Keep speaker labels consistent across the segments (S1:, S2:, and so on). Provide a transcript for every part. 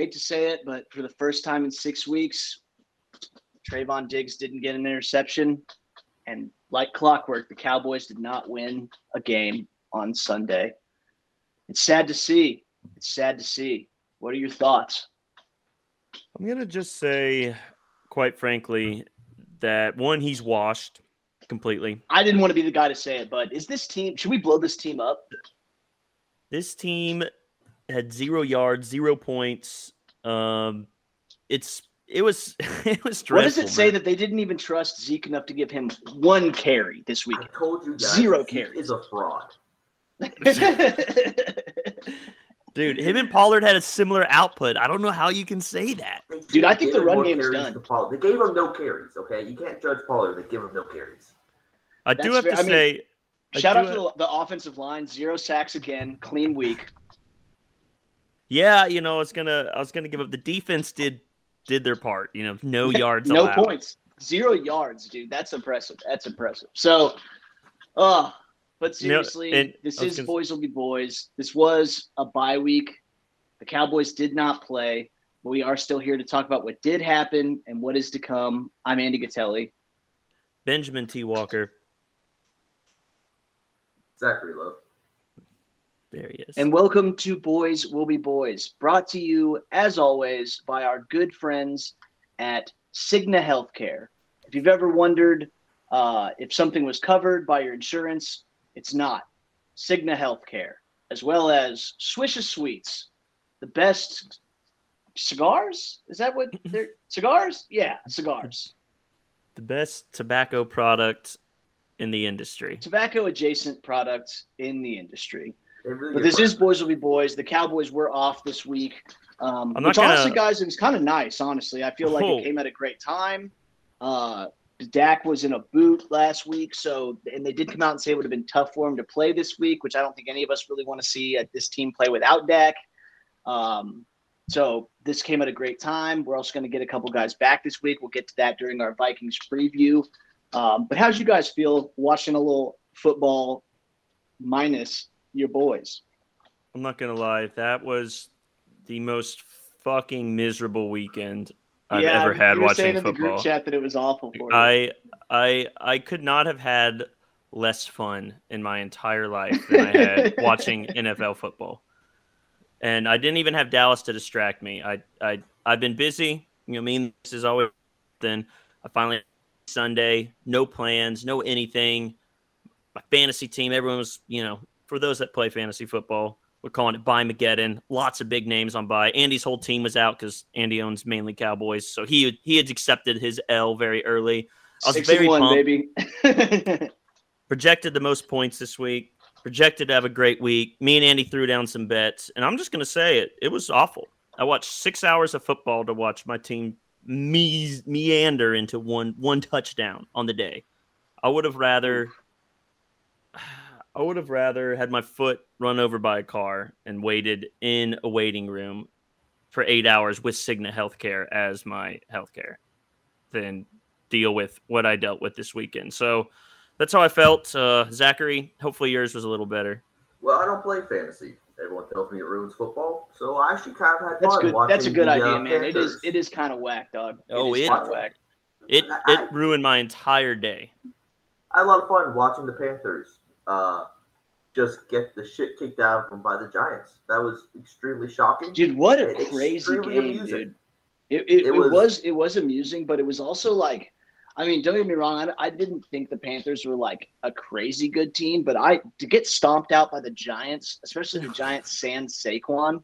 S1: hate to say it, but for the first time in six weeks, Trevon Diggs didn't get an interception. And like clockwork, the Cowboys did not win a game on Sunday. It's sad to see. It's sad to see. What are your thoughts?
S2: I'm going to just say, quite frankly, that one, he's washed completely.
S1: I didn't want to be the guy to say it, but is this team, should we blow this team up?
S2: This team had zero yards, zero points. Um, it's it was it was
S1: What does it say
S2: man.
S1: that they didn't even trust Zeke enough to give him one carry this week?
S3: I told you guys,
S1: Zero carry
S3: is a fraud.
S2: Dude, him and Pollard had a similar output. I don't know how you can say that.
S1: Dude, I think the run game
S3: is
S1: done.
S3: to Pollard. They gave him no carries. Okay, you can't judge Pollard. They give him no carries.
S2: I do have
S1: fair.
S2: to
S1: I mean,
S2: say, I
S1: Shout out to
S2: have-
S1: the, the offensive line, zero sacks again, clean week.
S2: Yeah, you know, I was gonna, I was gonna give up. The defense did did their part. You know, no yards,
S1: no
S2: allowed.
S1: points, zero yards, dude. That's impressive. That's impressive. So, uh, but
S2: No,
S1: seriously,
S2: and
S1: this is
S2: gonna-
S1: boys will be boys. This was a bye week. The Cowboys did not play, but we are still here to talk about what did happen and what is to come. I'm Andy Gatelli.
S2: Benjamin T. Walker.
S3: Zachary Love.
S2: There he is.
S1: And welcome to Boys Will Be Boys, brought to you, as always, by our good friends at Cigna Healthcare. If you've ever wondered uh, if something was covered by your insurance, it's not. Cigna Healthcare, as well as Swisher Sweets, the best cigars. Is that what they're cigars? Yeah, cigars.
S2: the best tobacco product in the industry.
S1: Tobacco adjacent products in the industry.
S3: They really
S1: But
S3: get
S1: this is boys will be boys. The Cowboys were off this week. Um,
S2: I'm not
S1: which
S2: gonna-
S1: honestly, guys, it was kind of nice. Honestly, I feel like
S2: Oh.
S1: it came at a great time. Uh, Dak was in a boot last week, so and they did come out and say it would have been tough for him to play this week, which I don't think any of us really want to see at this team play without Dak. Um, so this came at a great time. We're also going to get a couple guys back this week. We'll get to that during our Vikings preview. Um, but how did you guys feel watching a little football minus your boys?
S2: I'm not gonna lie, that was the most fucking miserable weekend I've
S1: Yeah,
S2: ever had
S1: you were
S2: watching
S1: saying in the group
S2: football.
S1: chat that it was awful for you.
S2: I I I could not have had less fun in my entire life than I had watching NFL football. And I didn't even have Dallas to distract me. I I I've been busy. You know, I mean, this is always then I finally Sunday, no plans, no anything. My fantasy team, everyone was, you know, for those that play fantasy football, we're calling it bye Mageddon. Lots of big names on bye. Andy's whole team was out because Andy owns mainly Cowboys, so he he had accepted his L very early. I was very pumped.
S1: baby.
S2: Projected the most points this week. Projected to have a great week. Me and Andy threw down some bets, and I'm just gonna say it. It was awful. I watched six hours of football to watch my team me- meander into one one touchdown on the day. I would have rather. I would have rather had my foot run over by a car and waited in a waiting room for eight hours with Cigna Healthcare as my healthcare than deal with what I dealt with this weekend. So that's how I felt. Uh, Zachary, hopefully yours was a little better.
S3: Well, I don't play fantasy. Everyone tells me it ruins football, so I actually kind of had
S1: That's
S3: fun
S1: good.
S3: watching
S1: That's a good
S3: the,
S1: idea,
S3: uh,
S1: man. It is.
S3: Panthers.
S1: It is kind of whack, dog.
S2: Oh,
S1: is
S2: it-
S1: whack.
S2: It it ruined my entire day.
S3: I had a lot of fun watching the Panthers uh, just get the shit kicked out of them by the Giants. That was extremely shocking.
S1: Dude, what a crazy
S3: extremely
S1: game,
S3: amusing.
S1: dude. It, it,
S3: It
S1: it was,
S3: was-
S1: it was amusing, but it was also like, I mean, don't get me wrong. I, I didn't think the Panthers were like a crazy good team, but I to get stomped out by the Giants, especially the Giants sans Saquon,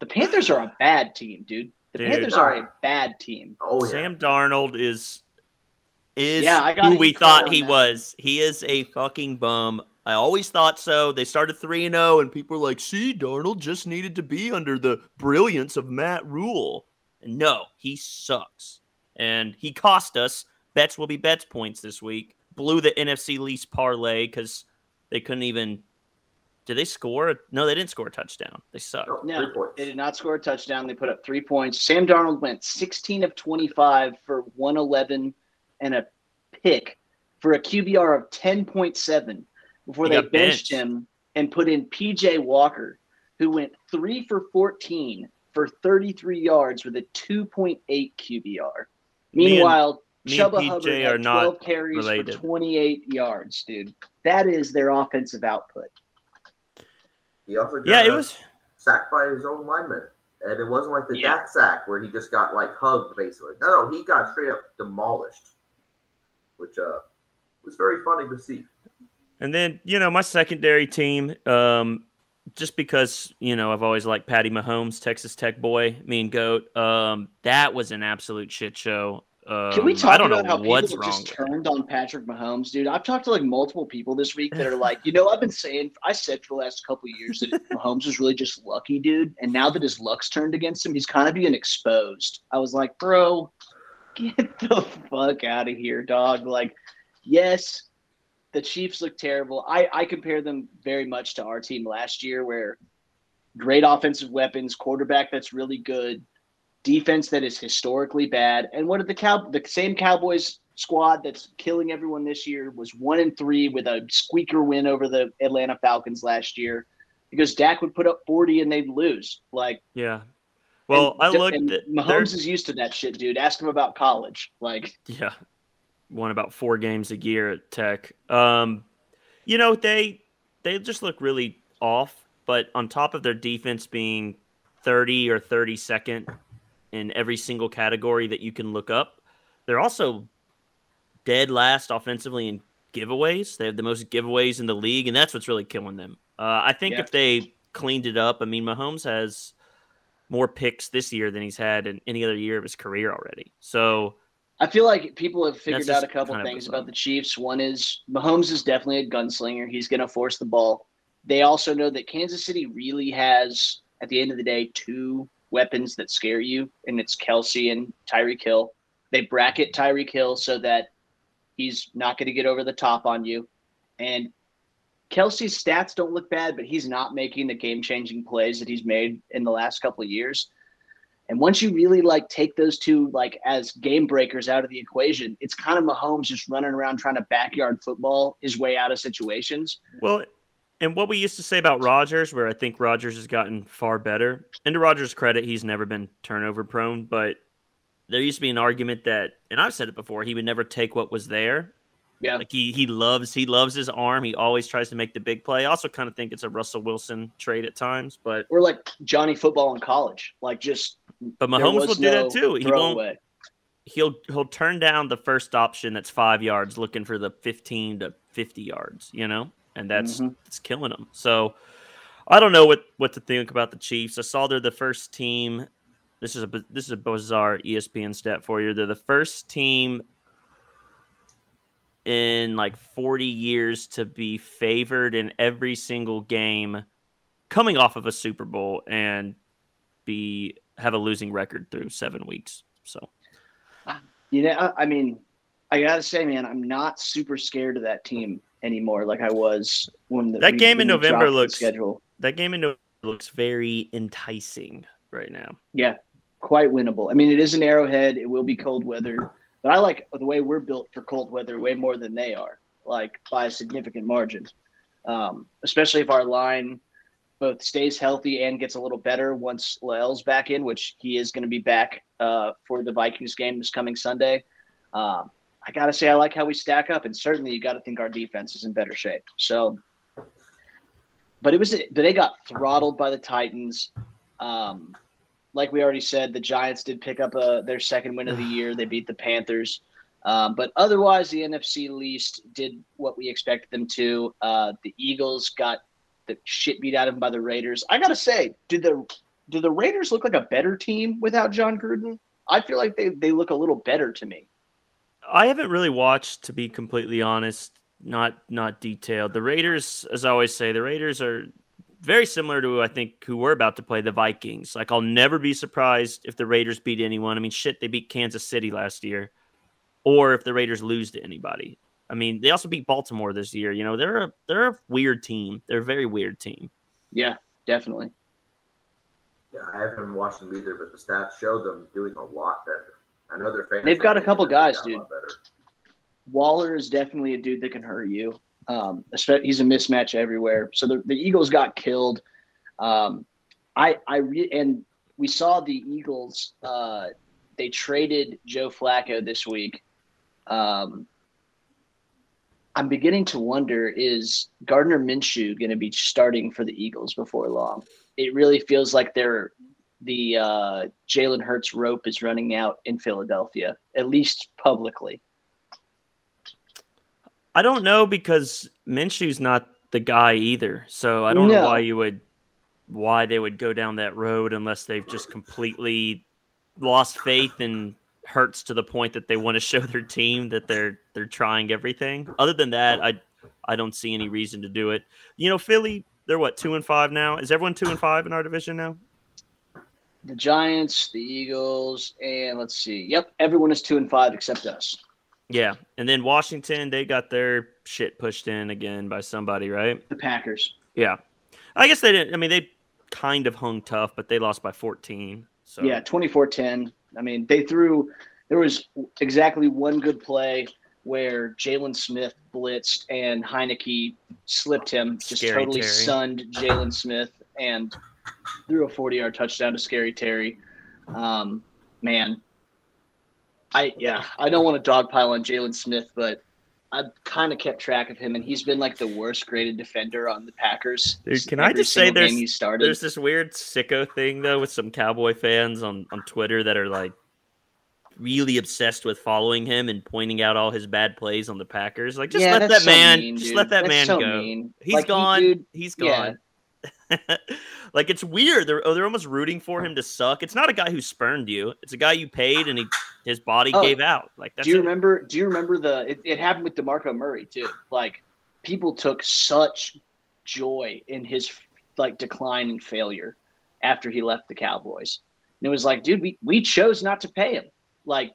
S1: the Panthers are a bad team, dude. The
S2: Dude.
S1: Panthers are a bad team.
S3: Oh yeah,
S2: Sam Darnold is is
S1: Yeah,
S2: who we thought he
S1: that.
S2: was. He is a fucking bum. I always thought so. They started 3 and 0 and people were like, "See, Darnold just needed to be under the brilliance of Matt Rhule." And no, he sucks. And he cost us bets will be bets points this week. Blew the NFC least parlay cuz they couldn't even did they score? No, they didn't score a touchdown. They suck.
S3: No,
S1: No,
S3: three points.
S1: They did not score a touchdown. They put up three points. Sam Darnold went 16 of 25 for 111 and a pick for a QBR of 10.7 before
S2: He
S1: they benched
S2: benched.
S1: him and put in PJ Walker, who went three for 14 for 33 yards with a 2.8 QBR.
S2: Me
S1: Meanwhile,
S2: me and
S1: Chuba
S2: PJ
S1: Hubbard
S2: are
S1: had
S2: not
S1: 12 carries
S2: related.
S1: for 28 yards, dude. That is their offensive output.
S3: He also got
S2: Yeah, it was.
S3: sacked by his own lineman. And it wasn't like the
S1: Yeah.
S3: Dak sack where he just got like hugged basically. No, no, he got straight up demolished. Which uh was very funny to see.
S2: And then, you know, my secondary team, um, just because, you know, I've always liked Patty Mahomes, Texas Tech boy, mean goat. Um, that was an absolute shit show. Um,
S1: Can we talk
S2: I don't
S1: about
S2: know
S1: how
S2: what's
S1: people
S2: wrong.
S1: just turned on Patrick Mahomes, dude? I've talked to like multiple people this week that are like, you know, I've been saying, I said for the last couple of years that Mahomes was really just lucky, dude. And now that his luck's turned against him, he's kind of being exposed. I was like, bro, get the fuck out of here, dog. Like, yes, the Chiefs look terrible. I, I compare them very much to our team last year, where great offensive weapons, quarterback that's really good, defense that is historically bad. And what did the cow the same Cowboys squad that's killing everyone this year was one and three with a squeaker win over the Atlanta Falcons last year because Dak would put up 40 and they'd lose. Like
S2: Yeah. Well,
S1: and-
S2: I looked
S1: and
S2: at
S1: Mahomes is used to that shit, dude. Ask him about college. Like
S2: Yeah. Won about four games a year at Tech. Um, you know, they they just look really off, but on top of their defense being 30 or 32nd in every single category that you can look up, they're also dead last offensively in giveaways. They have the most giveaways in the league, and that's what's really killing them. Uh, I think
S1: Yeah.
S2: if they cleaned it up, I mean, Mahomes has more picks this year than he's had in any other year of his career already. So
S1: I feel like people have figured out a couple things about the Chiefs. One is Mahomes is definitely a gunslinger. He's going to force the ball. They also know that Kansas City really has, at the end of the day, two weapons that scare you, and it's Kelce and Tyreek Hill. They bracket Tyreek Hill so that he's not going to get over the top on you. And Kelce's stats don't look bad, but he's not making the game changing plays that he's made in the last couple of years. And once you really like take those two like as game breakers out of the equation, it's kind of Mahomes just running around trying to backyard football his way out of situations.
S2: Well, and what we used to say about Rodgers, where I think Rodgers has gotten far better, and to Rodgers' credit, he's never been turnover prone, but there used to be an argument that, and I've said it before, he would never take what was there.
S1: Yeah.
S2: Like he he loves he loves his arm. He always tries to make the big play. I also kind of think it's a Russell Wilson trade at times, but
S1: Or like Johnny football in college, like just
S2: but Mahomes will do
S1: no
S2: that too. He won't
S1: throwaway.
S2: he'll he'll turn down the first option that's five yards, looking for the fifteen to fifty yards, you know, and that's
S1: Mhm.
S2: it's killing him. So I don't know what what to think about the Chiefs. I saw they're the first team. This is a this is a bizarre ESPN stat for you. They're the first team in like 40 years to be favored in every single game coming off of a Super Bowl and be have a losing record through 7 weeks. So
S1: You know, I- mean, I gotta say, man, I'm not super scared of that team anymore, like I was when the,
S2: That
S1: we-
S2: game in November looks-
S1: schedule.
S2: that game in November looks very enticing right now.
S1: Yeah, quite winnable. I mean, it is an arrowhead. It will be cold weather, but I like the way we're built for cold weather way more than they are, like by a significant margin. Um, especially if our line both stays healthy and gets a little better once Lael's back in, which he is going to be back uh, for the Vikings game this coming Sunday. Um, I got to say, I like how we stack up, and certainly you got to think our defense is in better shape. So, but it was, but they got throttled by the Titans. Um, like we already said, the Giants did pick up a, their second win of the year. They beat the Panthers. Um, but otherwise, the NFC least did what we expected them to. Uh, the Eagles got the shit beat out of him by the Raiders. I gotta say, did the do the Raiders look like a better team without Jon Gruden? I feel like they, they look a little better to me.
S2: I haven't really watched, to be completely honest. Not not detailed. The Raiders, as I always say, the Raiders are very similar to I think who we're about to play, the Vikings. Like I'll never be surprised if the Raiders beat anyone. I mean, shit, they beat Kansas City last year, or if the Raiders lose to anybody. I mean, they also beat Baltimore this year. You know, they're a they're a weird team. They're a very weird team.
S1: Yeah, definitely.
S3: Yeah, I haven't watched them either, but the stats show them doing a lot better. I know they're fans.
S1: They've got a couple guys, dude. Waller is definitely a dude that can hurt you. Um, he's a mismatch everywhere. So the, the Eagles got killed. Um, I I re- and we saw the Eagles. Uh, they traded Joe Flacco this week. Um, I'm beginning to wonder: is Gardner Minshew going to be starting for the Eagles before long? It really feels like they're the uh, Jalen Hurts rope is running out in Philadelphia, at least publicly.
S2: I don't know because Minshew's not the guy either. So I don't
S1: No.
S2: know why you would why they would go down that road unless they've just completely lost faith and hurts to the point that they want to show their team that they're they're trying everything. Other than that, I I don't see any reason to do it. You know, Philly, they're what, two and five now? Is everyone two and five in our division now?
S1: The Giants, the Eagles, and let's see. Yep, everyone is two and five except us.
S2: Yeah. And then Washington, they got their shit pushed in again by somebody, right?
S1: The Packers.
S2: Yeah. I guess they didn't I mean they kind of hung tough, but they lost by 14. So
S1: Yeah, 24-10. I mean, they threw. There was exactly one good play where Jaylon Smith blitzed and Heinicke slipped him, just
S2: Scary
S1: totally
S2: Terry.
S1: sunned Jaylon Smith and threw a 40-yard touchdown to Scary Terry. Um, man, I yeah, I don't want to dogpile on Jaylon Smith, but I've kind of kept track of him, and he's been like the worst graded defender on the Packers.
S2: Dude, can I just say there's-
S1: he started?
S2: There's this weird sicko thing though with some Cowboy fans on on Twitter that are like really obsessed with following him and pointing out all his bad plays on the Packers. Like just
S1: Yeah,
S2: let that
S1: so
S2: man
S1: mean,
S2: just let that
S1: That's
S2: man
S1: so
S2: go.
S1: mean.
S2: He's
S1: Like, he-
S2: gone. He's
S1: yeah.
S2: gone. like it's weird. They're oh, they're almost rooting for him to suck. It's not a guy who spurned you. It's a guy you paid and he his body
S1: Oh,
S2: gave out. Like that's
S1: do you
S2: it.
S1: remember? Do you remember the? It, it happened with Demarco Murray too. Like people took such joy in his like decline and failure after he left the Cowboys. And it was like, dude, we we chose not to pay him. Like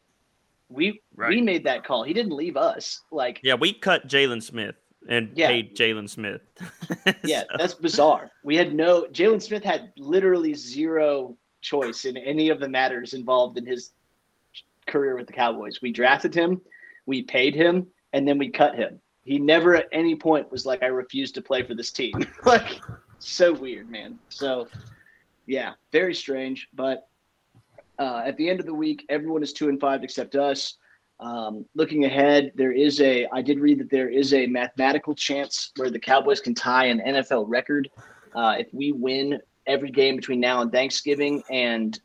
S1: we we made that call. He didn't leave us. Like
S2: Yeah, we cut Jaylon Smith and
S1: Yeah.
S2: paid Jaylon Smith.
S1: yeah,
S2: So-
S1: that's bizarre. We had no Jaylon Smith had literally zero choice in any of the matters involved in his career with the Cowboys. We drafted him, we paid him, and then we cut him. He never at any point was like, I refuse to play for this team. like so weird, man. So yeah, very strange. But uh, at the end of the week, everyone is two and five except us. Um, looking ahead, there is a. I did read that there is a mathematical chance where the Cowboys can tie an NFL record uh, if we win every game between now and Thanksgiving, and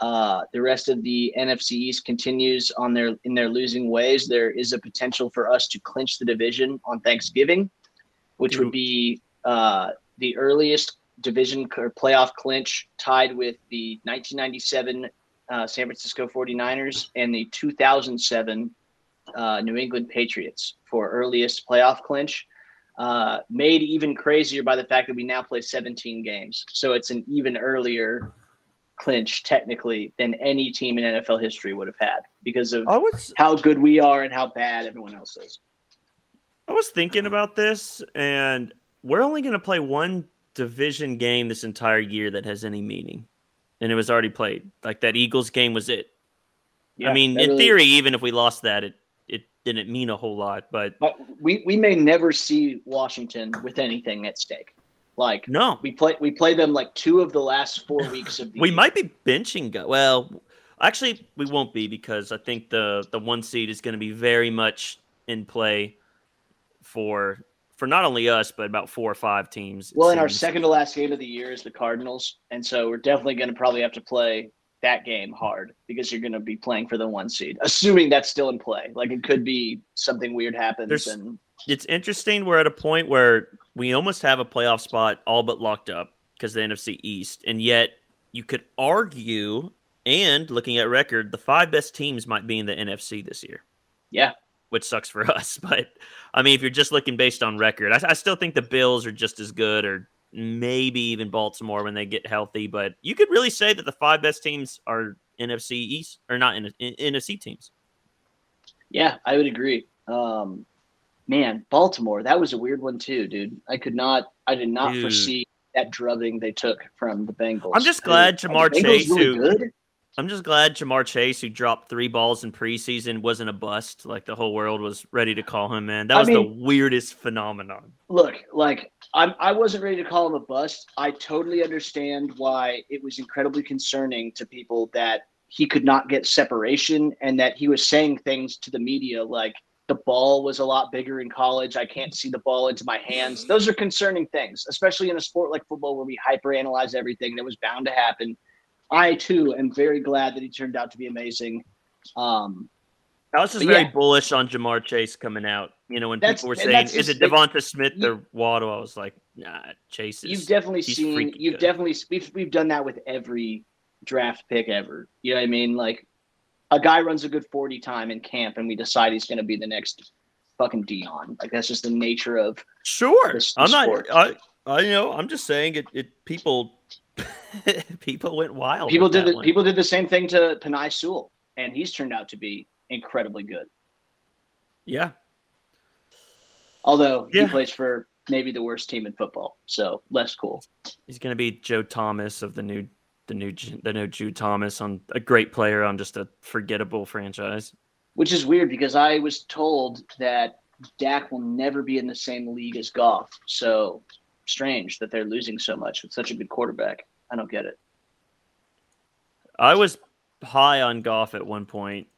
S1: uh, the rest of the NFC East continues on their in their losing ways. There is a potential for us to clinch the division on Thanksgiving, which would be uh, the earliest division or playoff clinch, tied with the 1997 uh, San Francisco 49ers and the 2007 uh, New England Patriots for earliest playoff clinch. Uh, made even crazier by the fact that we now play 17 games. So it's an even earlier clinch, technically, than any team in NFL history would have had because of
S2: was
S1: how good we are and how bad everyone else is.
S2: I was thinking about this, and we're only going to play one division game this entire year that has any meaning, and it was already played. Like that Eagles game was it. I mean, in
S1: really-
S2: theory, even if we lost that, it it didn't mean a whole lot. But
S1: But we, we may never see Washington with anything at stake. Like
S2: no,
S1: we play we play them like two of the last four weeks of the
S2: we
S1: year.
S2: might be benching. Go- well, actually, we won't be because I think the the one seed is going to be very much in play for for not only us but about four or five teams.
S1: Well, in our second to last game of the year is the Cardinals, and so we're definitely going to probably have to play that game hard because you're going to be playing for the one seed, assuming that's still in play. Like it could be something weird happens,
S2: There's-
S1: and
S2: it's interesting. We're at a point where we almost have a playoff spot all but locked up because the NFC East, and yet you could argue, and looking at record, the five best teams might be in the NFC this year.
S1: Yeah.
S2: Which sucks for us. But I mean, if you're just looking based on record, I, I still think the Bills are just as good, or maybe even Baltimore when they get healthy. But you could really say that the five best teams are NFC East, or not in, in, NFC teams.
S1: yeah, I would agree. Um, man, Baltimore, that was a weird one too, dude. I could not, I did not
S2: Dude.
S1: foresee that drubbing they took from the Bengals.
S2: I'm just glad
S1: Ja'Marr
S2: Chase,
S1: really
S2: who-
S1: good?
S2: I'm just glad Ja'Marr Chase, who dropped three balls in preseason, wasn't a bust. Like the whole world was ready to call him in. That
S1: I
S2: was the weirdest phenomenon.
S1: look, like I'm, I wasn't ready to call him a bust. I totally understand why it was incredibly concerning to people that he could not get separation and that he was saying things to the media like the ball was a lot bigger in college. I can't see the ball into my hands. Those are concerning things, especially in a sport like football where we hyperanalyze everything that was bound to happen. I too am very glad that he turned out to be amazing. Um,
S2: I was just very
S1: yeah.
S2: bullish on Ja'Marr Chase coming out. You know, when
S1: That's-
S2: people were saying, "Is it Devonta Smith
S1: you-
S2: or Waddle?" I was like, "Nah, Chase is."
S1: you've definitely seen you've
S2: good.
S1: definitely we've, we've done that with every draft pick ever you know what i mean like a guy runs a good 40 time in camp and we decide he's going to be the next fucking dion like that's just the nature of
S2: sure.
S1: this-
S2: I'm not.
S1: sport.
S2: I, I, you know, I'm just saying it. It people, people went wild.
S1: people did the,
S2: one.
S1: people did the same thing to Penei Sewell and he's turned out to be incredibly good
S2: Yeah,
S1: although
S2: Yeah.
S1: he plays for maybe the worst team in football so less cool
S2: he's gonna be Joe Thomas of the new, the new, the new Jew Thomas on a great player on just a forgettable franchise.
S1: which is weird because i was told that Dak will never be in the same league as Goff. So strange that they're losing so much with such a good quarterback. I don't get it.
S2: I was high on Goff at one point.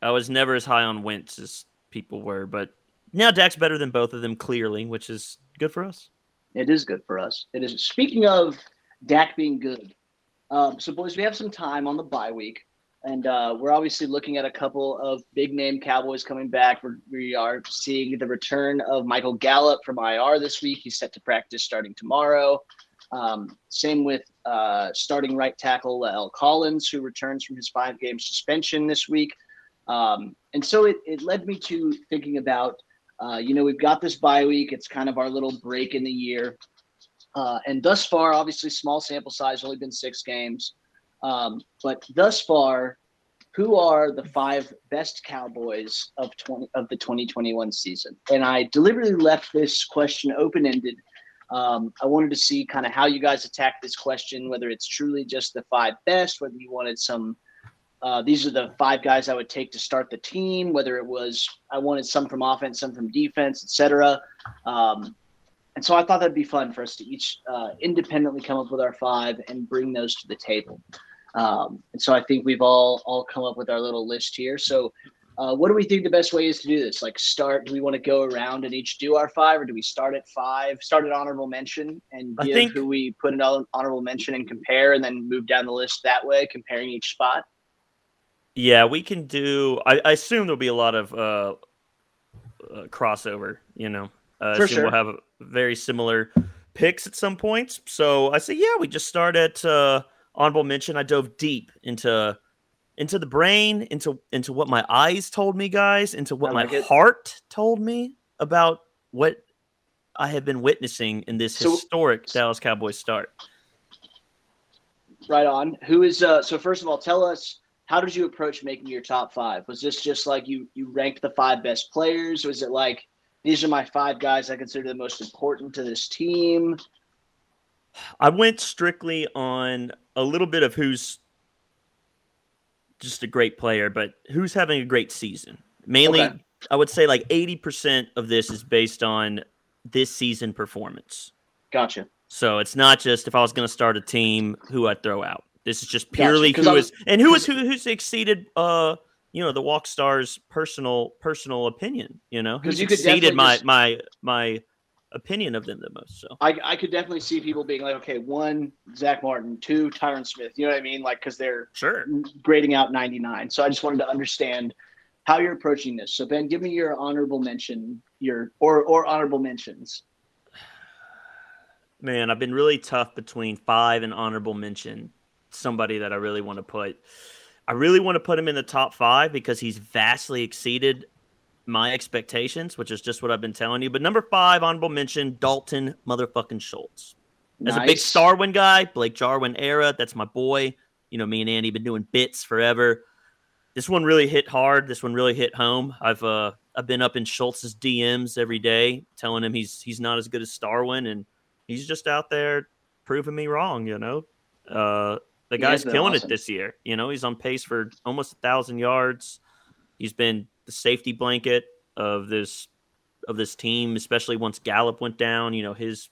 S2: I was never as high on Wentz as people were, but now Dak's better than both of them clearly, which is good for us.
S1: It is good for us. It is. Speaking of Dak being good, um, so boys, we have some time on the bye week, and uh, we're obviously looking at a couple of big name Cowboys coming back. We're, we are seeing the return of Michael Gallup from IR this week. He's set to practice starting tomorrow. Um, same with uh, starting right tackle L. Collins, who returns from his five game suspension this week. Um, and so it, it led me to thinking about, uh, you know, we've got this bye week. It's kind of our little break in the year. Uh, and thus far, obviously, small sample size, only been six games. Um, but thus far, who are the five best Cowboys of 20 of the 2021 season? And I deliberately left this question open ended. Um, I wanted to see kind of how you guys attack this question, whether it's truly just the five best, whether you wanted some. Uh, these are the five guys I would take to start the team. Whether it was I wanted some from offense, some from defense, etc. Um, and so I thought that'd be fun for us to each uh, independently come up with our five and bring those to the table. Um, and so I think we've all all come up with our little list here. So, uh, what do we think the best way is to do this? Like, start? Do we want to go around and each do our five, or do we start at five? Start at honorable mention and give
S2: think-
S1: who we put an hon- mention and compare, and then move down the list that way, comparing each spot.
S2: Yeah, we can do. I, I assume there'll be a lot of uh, uh, crossover. You know, uh,
S1: For sure.
S2: we'll have very similar picks at some points. So I say, yeah, we just start at uh, honorable mention. I dove deep into into the brain, into into what my eyes told me, guys, into what
S1: I
S2: my
S1: it.
S2: heart told me about what I have been witnessing in this
S1: So-
S2: historic Dallas Cowboys start.
S1: Right on. Who is uh so first of all, tell us how did you approach making your top five? Was this just like you you ranked the five best players? Was it like these are my five guys I consider the most important to this team?
S2: I went strictly on a little bit of who's just a great player, but who's having a great season. Mainly,
S1: Okay.
S2: I would say like 80% of this is based on this season performance.
S1: Gotcha.
S2: So it's not just if I was going to start a team, who I'd throw out. This is just
S1: Gotcha,
S2: purely
S1: 'cause
S2: who is and who is who who's exceeded uh you know the Walk Stars personal personal opinion, you know, who's exceeded my
S1: just-
S2: my my opinion of them the most. So
S1: I, I could definitely see people being like, okay, one, Zack Martin, two, Tyron Smith. You know what I mean? Like, because they're
S2: sure.
S1: grading out 99. So I just wanted to understand how you're approaching this. So Ben, give me your honorable mention, your or or honorable mentions.
S2: Man, I've been really tough between five and honorable mention. Somebody that I really want to put. I really want to put him in the top five because he's vastly exceeded my expectations, which is just what I've been telling you. But number five, honorable mention, Dalton motherfucking Schultz. As a big
S1: Nice.
S2: Starwin guy, Blake Jarwin era, that's my boy. You know, me and Andy been doing bits forever. This one really hit hard. This one really hit home. I've uh I've been up in Schultz's DMs every day, telling him he's he's not as good as Starwin, and he's just out there proving me wrong. You know, uh, the guy's killing
S1: awesome.
S2: it this year. You know, he's on pace for almost a thousand yards. He's been the safety blanket of this of this team, especially once Gallup went down. You know, his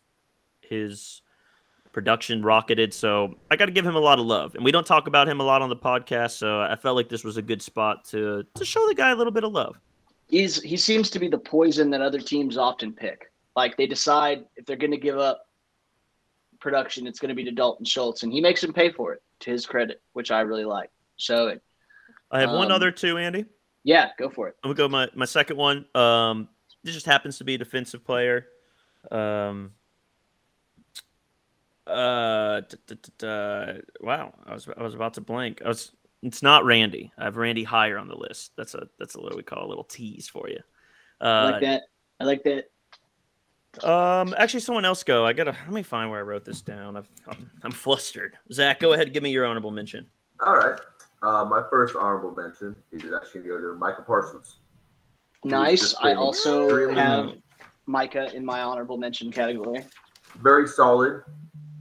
S2: his production rocketed. So I got to give him a lot of love. And we don't talk about him a lot on the podcast, so I felt like this was a good spot to to show the guy a little bit of love.
S1: He's he seems to be the poison that other teams often pick. Like they decide if they're going to give up production, it's going to be to Dalton Schultz, and he makes him pay for it. To his credit, which I really like. So
S2: I have um, one other too, Andy.
S1: Yeah, go for it.
S2: I'm gonna go my my second one. Um, this just happens to be a defensive player. Um, uh, wow, I was I was about to blank. I was. It's not Randy. I have Randy higher on the list. That's a that's a little we call a little tease for you.
S1: Uh, I like that. I like that.
S2: Um, actually, someone else go. I gotta let me find where I wrote this down. i am I'm flustered. Zach, go ahead. Give me your honorable mention.
S3: All right. Uh, my first honorable mention is actually going to go to Micah Parsons.
S1: Nice. I also have Micah in my honorable mention category.
S3: Very solid.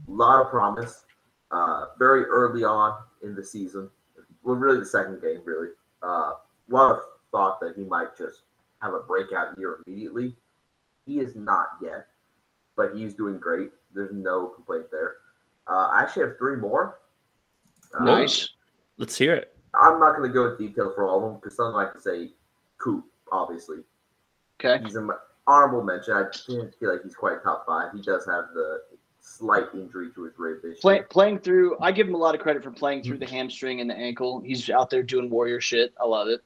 S3: A lot of promise. Uh, very early on in the season. Well, really the second game, really. Uh, a lot of thought that he might just have a breakout year immediately he is not yet, but he's doing great. There's no complaint there. Uh, I actually have three more.
S2: Uh, nice. Let's hear it.
S3: I'm not going to go into detail for all of them because some like to say Coop, obviously.
S1: Okay.
S3: He's an honorable mention. I didn't feel like he's quite top five. He does have the slight injury to his rib issue.
S1: Play, playing through, I give him a lot of credit for playing through the hamstring and the ankle. He's out there doing warrior shit. I love it.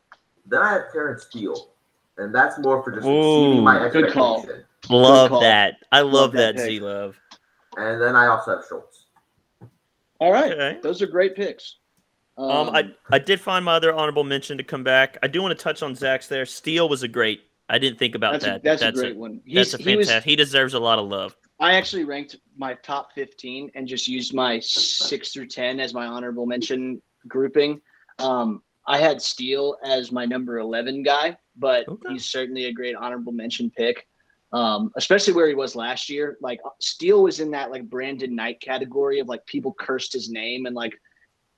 S3: Then I have Terence Steele and that's more for just exceeding my expectation. Good call.
S2: Love good call. that. I love, love that, Z Love.
S3: And then I also have Schultz.
S1: All right, okay. those are great picks.
S2: Um, um, I I did find my other honorable mention to come back. I do want to touch on Zach's there. Steele was a great. I didn't think about
S1: that's
S2: that.
S1: A, that's, that's, a great a, one.
S2: He's, that's a fantastic. He, he, deserves a lot of love.
S1: I actually ranked my top 15 and just used my six through 10 as my honorable mention grouping. Um, I had Steele as my number 11 guy, but okay. he's certainly a great honorable mention pick. Um, especially where he was last year. Like Steele was in that like Brandon Knight category of like people cursed his name and like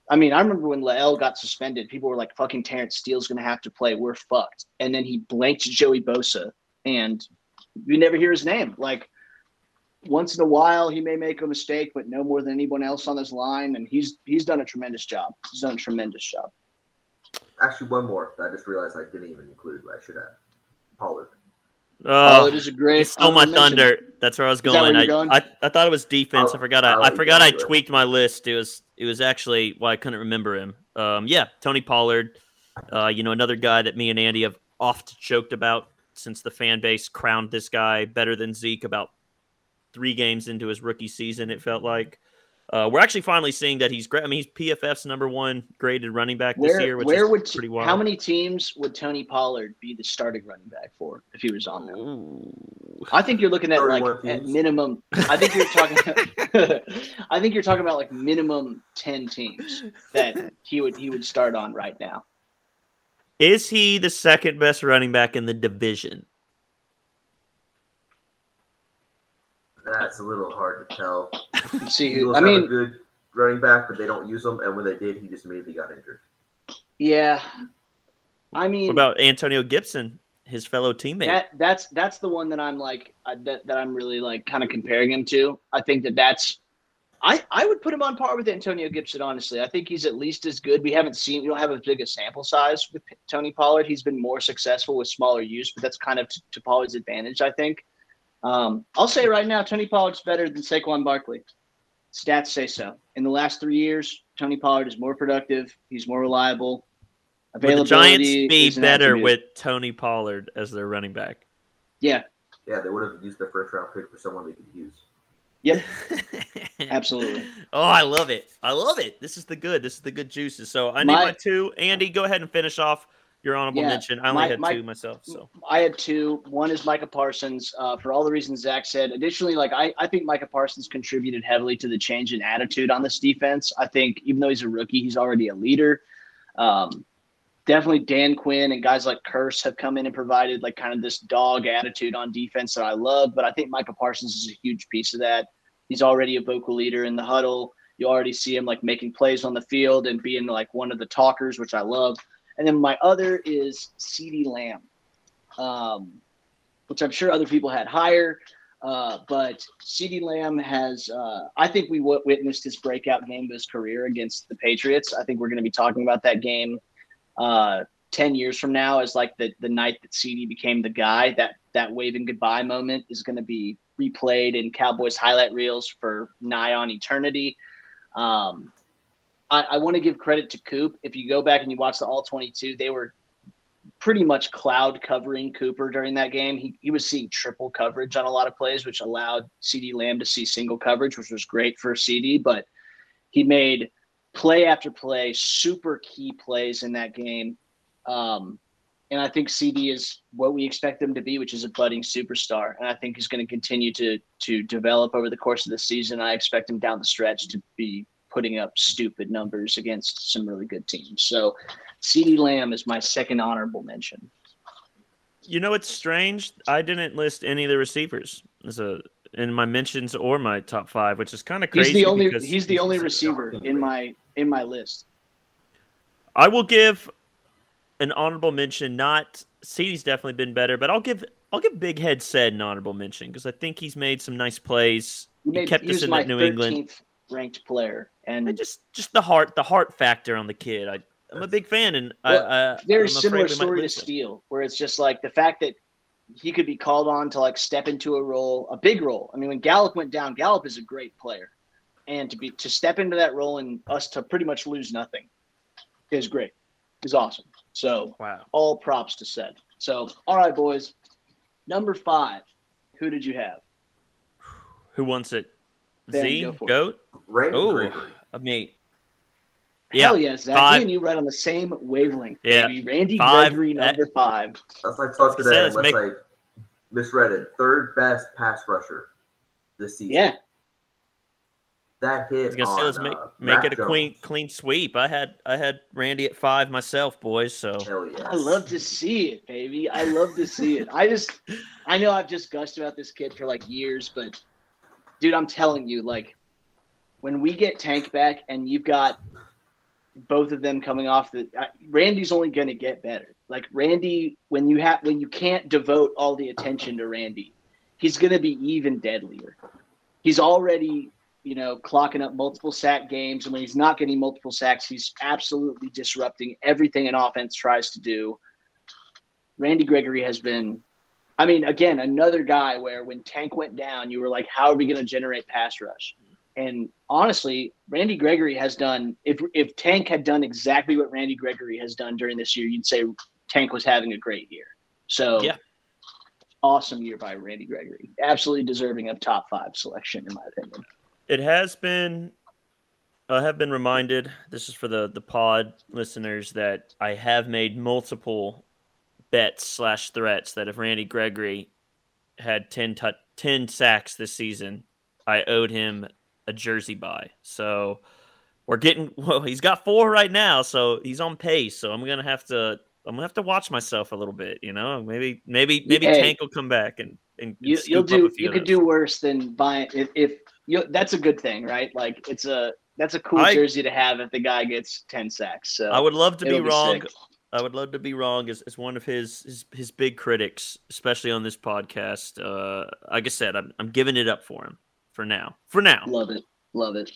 S1: I mean, I remember when Lael got suspended, people were like, fucking Terence Steele's gonna have to play. We're fucked. And then he blanked Joey Bosa and you never hear his name. Like once in a while he may make a mistake, but no more than anyone else on this line. And he's he's done a tremendous job. He's done a tremendous job.
S3: Actually, one more. I just realized I didn't even include. I should have Pollard.
S2: Oh, Pollard is a great. Stole my thunder. That's where I was going. I, going? I, I thought it was defense. I'll, I forgot. I, I forgot. I tweaked my list. It was it was actually why I couldn't remember him. Um, yeah, Tony Pollard. Uh, you know, another guy that me and Andy have oft joked about since the fan base crowned this guy better than Zeke about three games into his rookie season. It felt like. Uh, we're actually finally seeing that he's great. I mean, he's PFF's number one graded running back this
S1: where,
S2: year, which
S1: where
S2: is
S1: would,
S2: pretty wild.
S1: How many teams would Tony Pollard be the starting running back for if he was on there? I think you're looking at like at minimum. I think you're talking. I think you're talking about like minimum ten teams that he would he would start on right now.
S2: Is he the second best running back in the division?
S3: That's a little hard to tell.
S1: See, who, I mean,
S3: good running back, but they don't use him, and when they did, he just immediately got injured.
S1: Yeah, I mean,
S2: what about Antonio Gibson, his fellow teammate?
S1: That, that's that's the one that I'm like uh, that that I'm really like kind of comparing him to. I think that that's. I, I would put him on par with Antonio Gibson, honestly. I think he's at least as good. We haven't seen, we don't have as big a sample size with Tony Pollard. He's been more successful with smaller use, but that's kind of to, to Pollard's advantage, I think. Um, I'll say right now, Tony Pollard's better than Saquon Barkley. Stats say so. In the last three years, Tony Pollard is more productive. He's more reliable.
S2: Would the Giants be better with Tony Pollard as their running back?
S1: Yeah.
S3: Yeah, they would have used their first round pick for someone they could use.
S1: Yep. Absolutely.
S2: Oh, I love it. I love it. This is the good. This is the good juices. So I need my, my two. Andy, go ahead and finish off your honorable yeah, mention. I only my, had my, two myself. So
S1: I had two. One is Micah Parsons uh, for all the reasons Zach said. Additionally, like I, I think Micah Parsons contributed heavily to the change in attitude on this defense. I think even though he's a rookie, he's already a leader. Um, definitely Dan Quinn and guys like Kearse have come in and provided like kind of this dog attitude on defense that I love. But I think Micah Parsons is a huge piece of that. He's already a vocal leader in the huddle. You already see him like making plays on the field and being like one of the talkers, which I love. And then my other is CeeDee Lamb, um, which I'm sure other people had higher. Uh, but CeeDee Lamb has, uh, I think we w- witnessed his breakout game of his career against the Patriots. I think we're going to be talking about that game uh, 10 years from now as like the, the night that CeeDee became the guy. That, that waving goodbye moment is going to be replayed in Cowboys highlight reels for nigh on eternity. Um, I, I want to give credit to Coop. If you go back and you watch the All 22, they were pretty much cloud covering Cooper during that game. He, he was seeing triple coverage on a lot of plays, which allowed CeeDee Lamb to see single coverage, which was great for CeeDee. But he made play after play, super key plays in that game. Um, and I think CeeDee is what we expect him to be, which is a budding superstar. And I think he's going to continue to to develop over the course of the season. I expect him down the stretch to be putting up stupid numbers against some really good teams. So CeeDee Lamb is my second honorable mention.
S2: You know, it's strange. I didn't list any of the receivers as a in my mentions or my top five, which is kind of crazy.
S1: He's the only he's the only receiver in my in my list.
S2: I will give an honorable mention. Not CeeDee's definitely been better, but I'll give I'll give Big Head said an honorable mention because I think he's made some nice plays.
S1: He, made,
S2: he kept
S1: he
S2: us in
S1: my
S2: that New England.
S1: ranked player, and
S2: And just just the heart the heart factor on the kid. I I'm a big fan, and
S1: Well,
S2: I, I
S1: very
S2: I'm
S1: similar
S2: afraid we might
S1: story to. Steele, where it's just like the fact that he could be called on to like step into a role, a big role. I mean, when Gallup went down, Gallup is a great player, and to be to step into that role and us to pretty much lose nothing is great, is awesome. So
S2: Wow.
S1: all props to said. So all right, boys, number five, who did you have?
S2: Who wants it?
S1: Ben,
S2: Z
S1: go
S2: goat.
S3: Randy
S2: Oh,
S3: Gregory.
S2: I mean, yeah,
S1: Hell yes, Zach.
S2: five.
S1: Me and you right on the same wavelength.
S2: Yeah.
S1: baby. Randy
S2: Five.
S1: Gregory, number five.
S3: That's like thought today
S2: Says
S3: unless
S2: make-
S3: I misread it. Third best pass rusher this season.
S1: Yeah,
S3: That hit
S2: I was gonna say let's make
S3: uh,
S2: make
S3: Mac
S2: it a
S3: Jones.
S2: clean clean sweep. I had I had Randy at five myself, boys. So
S3: Hell yes.
S1: I love to see it, baby. I love to see it. I just, I know I've just gushed about this kid for like years, but dude, I'm telling you, like, when we get Tank back and you've got both of them coming off the, uh, Randy's only going to get better. Like Randy, when you have when you can't devote all the attention to Randy, he's going to be even deadlier. He's already, you know, clocking up multiple sack games, and when he's not getting multiple sacks, he's absolutely disrupting everything an offense tries to do. Randy Gregory has been, I mean, again, another guy where when Tank went down, you were like, how are we going to generate pass rush? And honestly, Randy Gregory has done. If if Tank had done exactly what Randy Gregory has done during this year, you'd say Tank was having a great year. So
S2: Yeah.
S1: awesome year by Randy Gregory. Absolutely deserving of top five selection in my opinion.
S2: it has been. I have been reminded. This is for the the pod listeners that I have made multiple bets slash threats that if Randy Gregory had 10, tu- 10 sacks this season, I owed him a jersey buy. So we're getting well. He's got four right now, so he's on pace. So I'm gonna have to. I'm gonna have to watch myself a little bit. You know, maybe maybe maybe
S1: Hey.
S2: Tank will come back and and, and
S1: You, you'll
S2: up
S1: do.
S2: a few
S1: You could do worse than buying if, if you. That's a good thing, right? Like it's a that's a cool
S2: I-
S1: jersey to have if the guy gets ten sacks. So
S2: I would love to be wrong. I would love to be wrong as, as one of his, his his big critics, especially on this podcast. Uh, like I said, I'm I'm giving it up for him for now. For now,
S1: Love it. Love it.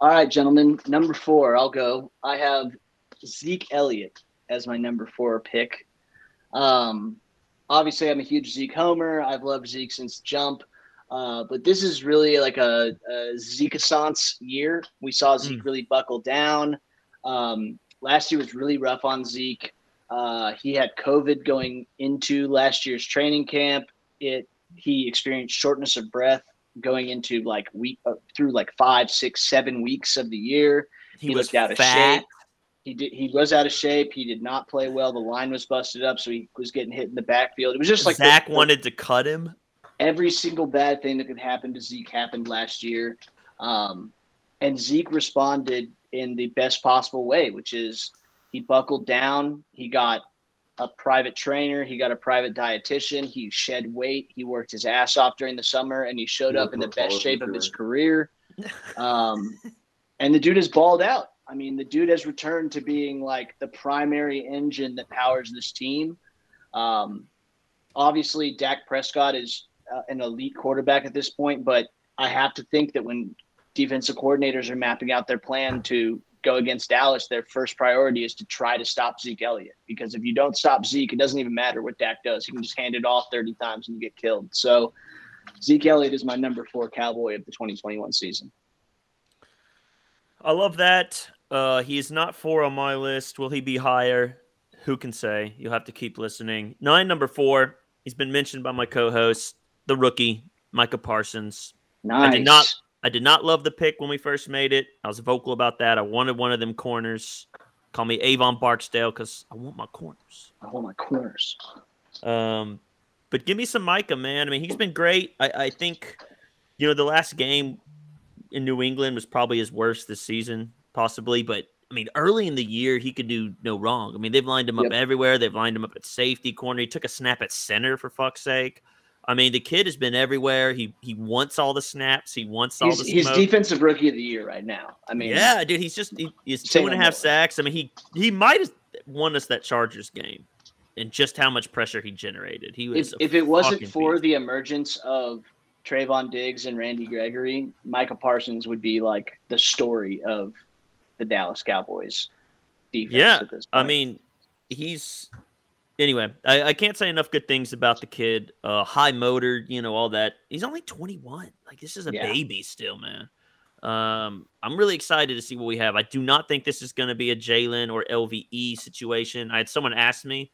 S1: All right, gentlemen. Number four, I'll go. I have Zeke Elliott as my number four pick. Um, obviously, I'm a huge Zeke homer. I've loved Zeke since jump. Uh, but this is really like a, a Zeke Assance year. We saw Zeke really buckle down. Um, last year was really rough on Zeke. Uh, he had COVID going into last year's training camp. It he experienced shortness of breath going into like week uh, through like five, six, seven weeks of the year.
S2: he,
S1: He,
S2: was
S1: looked out of shape. He did. He was out of shape. He did not play well. The line was busted up, so he was getting hit in the backfield. It was just like
S2: Zach
S1: the-
S2: wanted to cut him.
S1: every single bad thing that could happen to Zeke happened last year. Um, and Zeke responded in the best possible way, which is he buckled down. He got a private trainer. He got a private dietitian. He shed weight. He worked his ass off during the summer, and he showed up in the best shape of his career. Um, and the dude has balled out. I mean, the dude has returned to being like the primary engine that powers this team. Um, obviously, Dak Prescott is uh, an elite quarterback at this point, but I have to think that when defensive coordinators are mapping out their plan to go against Dallas, their first priority is to try to stop Zeke Elliott. Because if you don't stop Zeke, it doesn't even matter what Dak does. He can just hand it off 30 times and you get killed. So Zeke Elliott is my number four Cowboy of the 2021 season.
S2: I love that. Uh, he is not four on my list. Will he be higher? Who can say? You'll have to keep listening. Nine, number four. He's been mentioned by my co-host, the rookie Micah Parsons.
S1: Nice.
S2: I did not. I did not love the pick when we first made it. I was vocal about that. I wanted one of them corners. Call me Avon Barksdale because I want my corners.
S1: I want my corners.
S2: Um, but give me some Micah, man. I mean, he's been great. I, I think, you know, the last game in New England was probably his worst this season, possibly. But I mean, early in the year, he could do no wrong. I mean, they've lined him up
S1: Yep.
S2: everywhere. They've lined him up at safety corner. He took a snap at center for fuck's sake. I mean, the kid has been everywhere. He he wants all the snaps. He wants all
S1: He's,
S2: the
S1: he's defensive rookie of the year right now. I mean,
S2: yeah, dude, he's just he, he's two and a half sacks. I mean, he he might have won us that Chargers game, and just how much pressure he generated. He
S1: if,
S2: was. a
S1: if it wasn't for
S2: beast.
S1: the emergence of Trevon Diggs and Randy Gregory, Micah Parsons would be like the story of the Dallas Cowboys defense.
S2: Yeah,
S1: at this
S2: I mean, he's anyway. I, I can't say enough good things about the kid. Uh, high motor, you know, all that. He's only twenty one. Like this is a
S1: Yeah.
S2: baby still, man. Um, I'm really excited to see what we have. I do not think this is going to be a Jaylon or LVE situation. I had someone ask me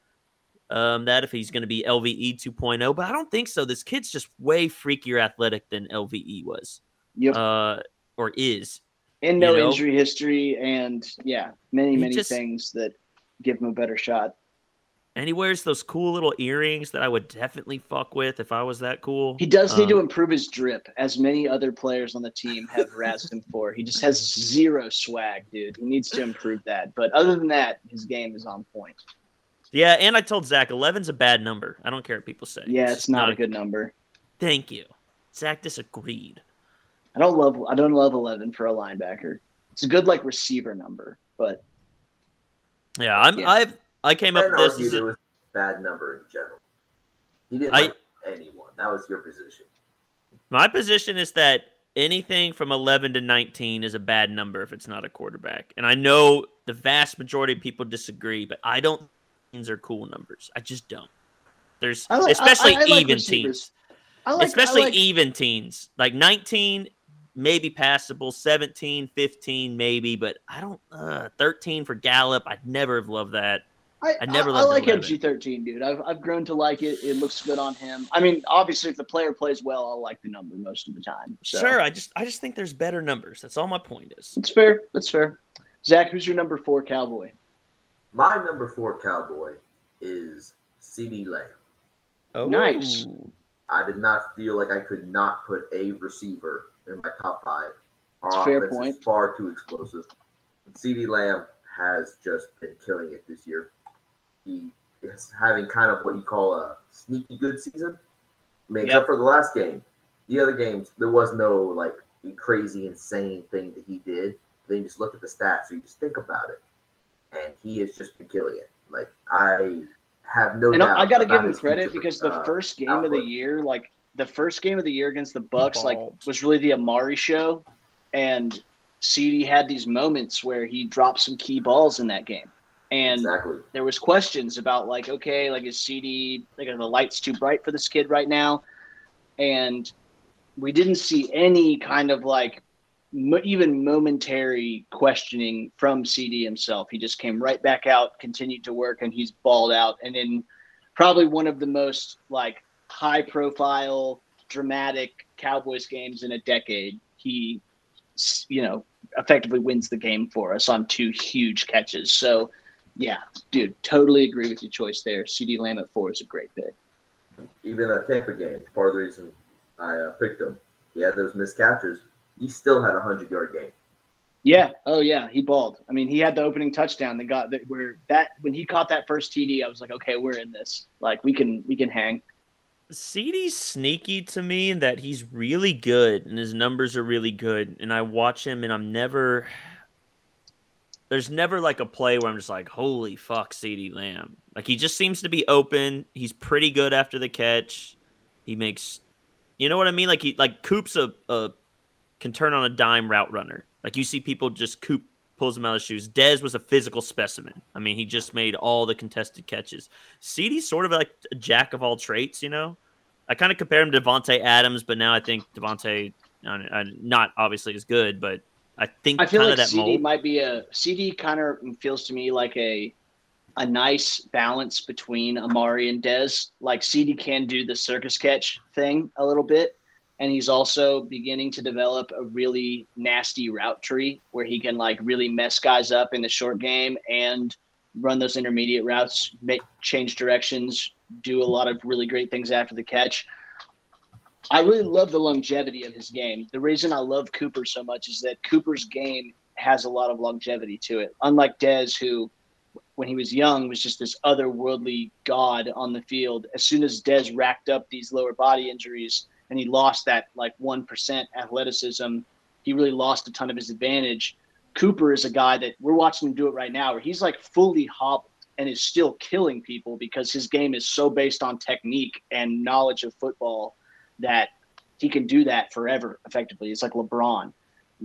S2: um, that if he's going to be LVE 2.0, but I don't think so. This kid's just way freakier athletic than LVE was,
S1: yep.
S2: uh, or is.
S1: and no
S2: you know?
S1: injury history, and yeah, many
S2: He
S1: many
S2: just-
S1: things that give him a better shot.
S2: And he wears those cool little earrings that I would definitely fuck with if I was that cool.
S1: He does need to
S2: Um,
S1: improve his drip, as many other players on the team have razzed him for. He just has zero swag, dude. He needs to improve that. But other than that, his game is on point.
S2: Yeah, and I told Zach 11's a bad number. I don't care what people say.
S1: Yeah, it's not a good number.
S2: Thank you. Zach disagreed.
S1: I don't love I don't love eleven for a linebacker. It's a good like receiver number, but
S2: Yeah, I'm.
S1: Yeah.
S2: I've. I came up with this.
S3: argue
S2: as
S3: it
S2: a-
S3: was a bad number in general. He didn't
S2: I-
S3: like anyone. That was your position.
S2: my position is that anything from 11 to 19 is a bad number if it's not a quarterback. And I know the vast majority of people disagree, but I don't. think Teens are cool numbers. I just don't. There's
S1: like-
S2: especially
S1: I- I like
S2: even
S1: receivers.
S2: teens.
S1: Like
S2: especially
S1: like,
S2: even teens like 19 maybe passable 17 15 maybe but i don't uh 13 for gallup i'd never have loved that
S1: I,
S2: I never
S1: I, I like
S2: 11.
S1: MG thirteen, dude. I've I've grown to like it. It looks good on him. I mean, obviously, if the player plays well, I'll like the number most of the time. So.
S2: sure i just i just think there's better numbers that's all my point is
S1: That's fair. That's fair. Zach, who's your number four cowboy?
S3: My number four cowboy is CeeDee Lamb.
S2: oh
S1: Nice.
S3: I did not feel like I could not put a receiver in my top five. Our
S1: That's fair
S3: offense is
S1: point.
S3: far too explosive. CeeDee Lamb has just been killing it this year. He is having kind of what you call a sneaky good season. I mean,
S1: Yep.
S3: except for the last game. The other games, there was no like crazy, insane thing that he did. Then you just look at the stats, or you just think about it, and he has just been killing it. Like I have no
S1: And
S3: doubt.
S1: I, I got to give him credit
S3: future,
S1: because the
S3: uh,
S1: first game of the year, like the first game of the year against the Bucks, like was really the Amari show, and CeeDee had these moments where he dropped some key balls in that game, and
S3: exactly.
S1: there was questions about like, okay, like is CeeDee like are the lights too bright for this kid right now, and we didn't see any kind of like mo- even momentary questioning from CeeDee himself. He just came right back out, continued to work, and he's balled out. And in probably one of the most like high profile, dramatic Cowboys games in a decade, he, you know, effectively wins the game for us on two huge catches. So, yeah, dude, totally agree with your choice there. CeeDee Lamb at four is a great pick.
S3: Even a Tampa game, part of the reason I uh, picked him. He had those missed catches. He still had a hundred yard game.
S1: Yeah. Oh yeah, he balled. I mean, he had the opening touchdown that got that where that when he caught that first TD, I was like, okay, we're in this. Like we can we can hang.
S2: CeeDee's sneaky to me in that he's really good and his numbers are really good. And I watch him and I'm never there's never like a play where I'm just like, holy fuck, CeeDee Lamb. Like he just seems to be open. He's pretty good after the catch. He makes You know what I mean? Like he like Coop's a, a can turn on a dime route runner. Like you see people just Coop pulls him out of shoes. Dez was a physical specimen. I mean, he just made all the contested catches. CeeDee's sort of like a jack of all traits, you know. I kind of compare him to Davante Adams, but now I think uh, not obviously as good, but I think
S1: I feel like
S2: that
S1: CeeDee
S2: mold.
S1: might be a CeeDee kind of feels to me like a a nice balance between Amari and Dez. Like CeeDee can do the circus catch thing a little bit, and he's also beginning to develop a really nasty route tree where he can like really mess guys up in the short game and run those intermediate routes, make change directions, do a lot of really great things after the catch. I really love the longevity of his game. The reason I love Cooper so much is that Cooper's game has a lot of longevity to it. Unlike Dez, who, when he was young, was just this otherworldly god on the field. As soon as Dez racked up these lower body injuries and he lost that like 1% athleticism, he really lost a ton of his advantage. Cooper is a guy that we're watching him do it right now, where he's like fully hobbled and is still killing people because his game is so based on technique and knowledge of football that he can do that forever effectively. It's like LeBron.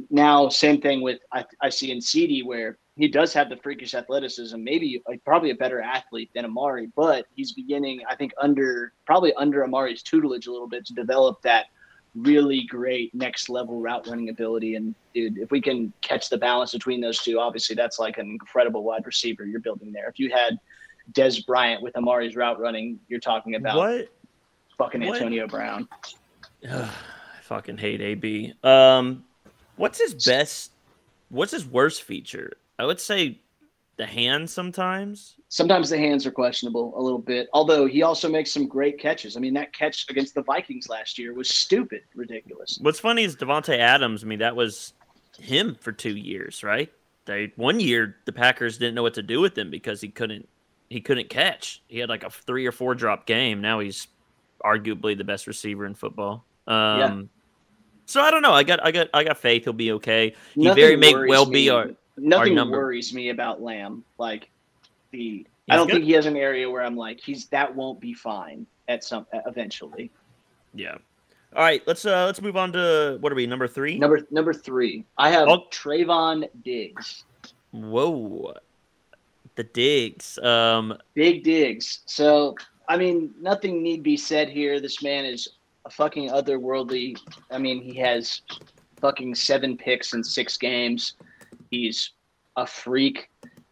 S1: Now, same thing with I, I see in CeeDee where he does have the freakish athleticism, maybe like, probably a better athlete than Amari, but he's beginning, I think, under probably under Amari's tutelage a little bit to develop that really great next level route running ability. And dude, if we can catch the balance between those two, obviously that's like an incredible wide receiver you're building there. If you had Dez Bryant with Amari's route running, you're talking about
S2: What?
S1: Fucking
S2: what?
S1: Antonio Brown.
S2: Ugh, I fucking hate AB. Um, what's his best? What's his worst feature? I would say the hand sometimes.
S1: Sometimes the hands are questionable a little bit, although he also makes some great catches. I mean, that catch against the Vikings last year was stupid, ridiculous.
S2: What's funny is Davante Adams. I mean, that was him for two years, right? They one year the Packers didn't know what to do with him because he couldn't he couldn't catch. He had like a three or four drop game. Now he's arguably the best receiver in football. Um, So I don't know. I got I got I got faith he'll be okay. He
S1: Nothing
S2: very may well
S1: me-
S2: be our.
S1: Nothing
S2: number.
S1: worries me about Lamb. Like the,
S2: He's
S1: I don't
S2: good.
S1: think he has an area where I'm like, he's that won't be fine at some eventually.
S2: Yeah. All right. Let's uh let's move on to what are we number three?
S1: Number number three, I have
S2: Oh.
S1: Trevon Diggs.
S2: Whoa. The digs. Um.
S1: Big digs. So, I mean, nothing need be said here. This man is a fucking otherworldly. I mean, he has fucking seven picks in six games. He's a freak.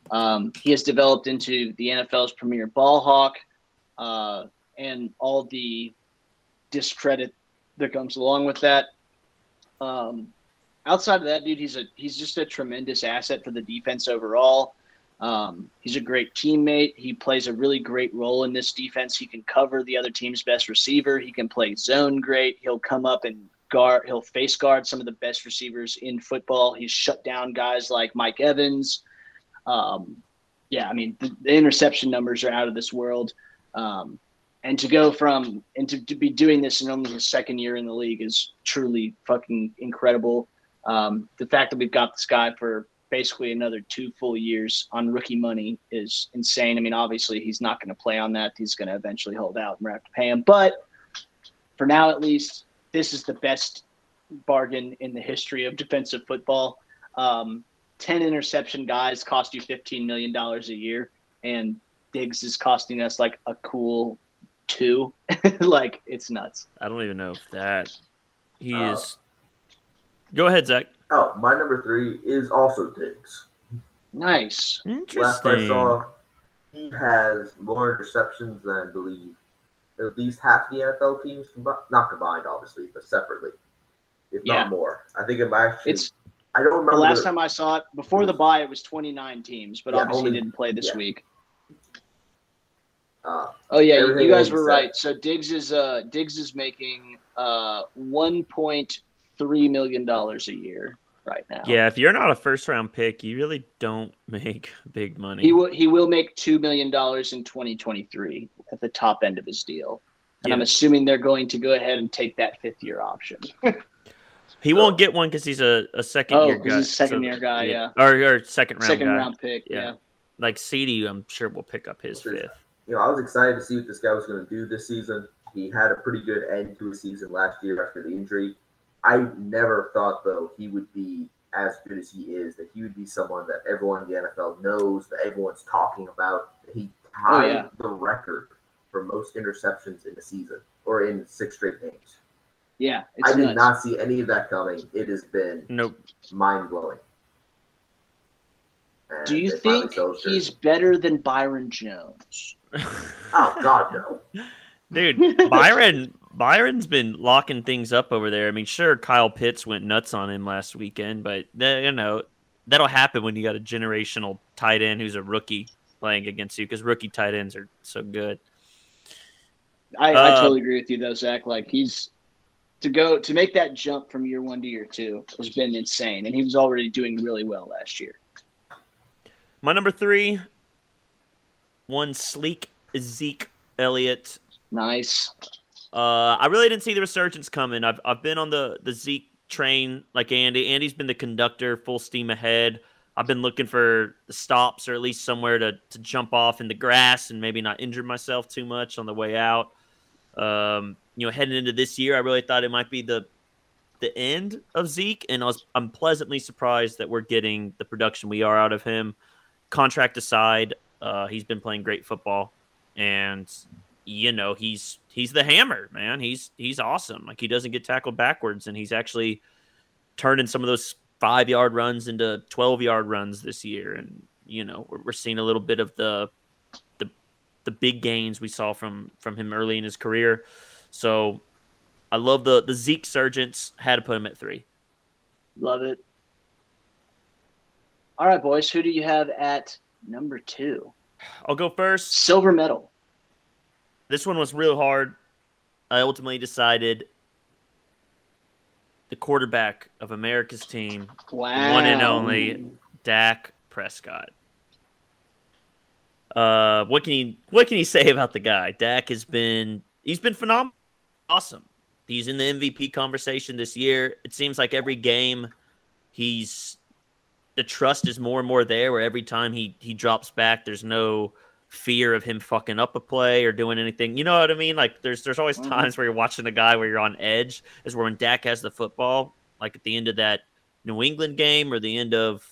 S1: Um, he has developed into the NFL's premier ball hawk, uh, and all the discredit that comes along with that. Um, outside of that, dude, he's a he's just a tremendous asset for the defense overall. Um, he's a great teammate. He plays a really great role in this defense. He can cover the other team's best receiver. He can play zone great. He'll come up and guard. He'll face guard some of the best receivers in football. He's shut down guys like Mike Evans. Um, yeah, I mean the, the interception numbers are out of this world. Um, and to go from and to, to be doing this in only his second year in the league is truly fucking incredible. Um, the fact that we've got this guy for basically another two full years on rookie money is insane. I mean, obviously he's not going to play on that. He's going to eventually hold out and we're going to have to pay him. But for now, at least, this is the best bargain in the history of defensive football. Um, 10 interception guys cost you $15 million a year, and Diggs is costing us like a cool two. like, it's nuts.
S2: I don't even know if that he
S3: Uh,
S2: is. Go ahead, Zach.
S3: Oh, my number three is also Diggs.
S1: Nice. Interesting.
S3: Last I saw, he has more interceptions than I believe at least half the NFL teams, combi- not combined, obviously, but separately, if
S1: Yeah.
S3: not more. I think it might. Actually,
S1: It's
S3: I don't remember
S1: the last time I saw it before the bye, it was 29 teams, but
S3: Yeah,
S1: obviously
S3: only-
S1: didn't play this
S3: yeah.
S1: week.
S3: Uh,
S1: Oh yeah, you, guys were
S3: you
S1: right. So Diggs is uh Diggs is making uh 1.3 million dollars a year right now.
S2: Yeah, if you're not a first round pick, you really don't make big money.
S1: He will he will make two million dollars in 2023 at the top end of his deal. And I'm assuming they're going to go ahead and take that fifth year option.
S2: He won't get one because he's a, a second
S1: Oh,
S2: year
S1: 'cause
S2: guy.
S1: he's a second year guy, yeah.
S2: Or, or second round
S1: Second
S2: guy.
S1: round pick.
S2: Yeah.
S1: Yeah.
S2: Like CeeDee, I'm sure will pick up his
S3: Sure.
S2: fifth.
S3: you know, I was excited to see what this guy was going to do this season. He had a pretty good end to his season last year after the injury. I never thought though he would be as good as he is. That he would be someone that everyone in the NFL knows, that everyone's talking about. That he oh, tied
S1: Oh, yeah.
S3: the record for most interceptions in a season or in six straight games.
S1: Yeah, it's
S3: I did
S1: nuts.
S3: not see any of that coming. It has been
S2: Nope.
S3: mind blowing.
S1: Do you think he's better than Byron Jones?
S3: Oh God, no.
S2: Dude, Byron Byron's been locking things up over there. I mean, sure, Kyle Pitts went nuts on him last weekend, but uh, you know that'll happen when you got a generational tight end who's a rookie playing against you because rookie tight ends are so good.
S1: I,
S2: Uh,
S1: I totally agree with you though, Zach. Like he's to go to make that jump from year one to year two has been insane, and he was already doing really well last year.
S2: My number three, one sleek Zeke Elliott.
S1: Nice.
S2: Uh, I really didn't see the resurgence coming. I've I've been on the the Zeke train like Andy. Andy's been the conductor, full steam ahead. I've been looking for the stops or at least somewhere to to jump off in the grass and maybe not injure myself too much on the way out. Um, you know, heading into this year, I really thought it might be the the end of Zeke, and I was I'm pleasantly surprised that we're getting the production we are out of him. Contract aside, uh, he's been playing great football, and you know he's he's the hammer, man. He's he's awesome. Like he doesn't get tackled backwards, and he's actually turning some of those five yard runs into twelve yard runs this year. And you know we're, we're seeing a little bit of the the the big gains we saw from from him early in his career. So I love the the Zeke Surgeons. Had to put him at three.
S1: Love it. All right, boys. Who do you have at number two?
S2: I'll go first.
S1: Silver medal.
S2: This one was real hard. I ultimately decided the quarterback of America's team,
S1: Wow.
S2: one and only Dak Prescott. Uh, what can you what can you say about the guy? Dak has been he's been phenomenal, awesome. He's in the MVP conversation this year. It seems like every game, he's the trust is more and more there. Where every time he he drops back, there's no fear of him fucking up a play or doing anything. You know what I mean? Like there's there's always
S1: Mhm.
S2: times where you're watching a guy where you're on edge. Is where when Dak has the football, like at the end of that New England game or the end of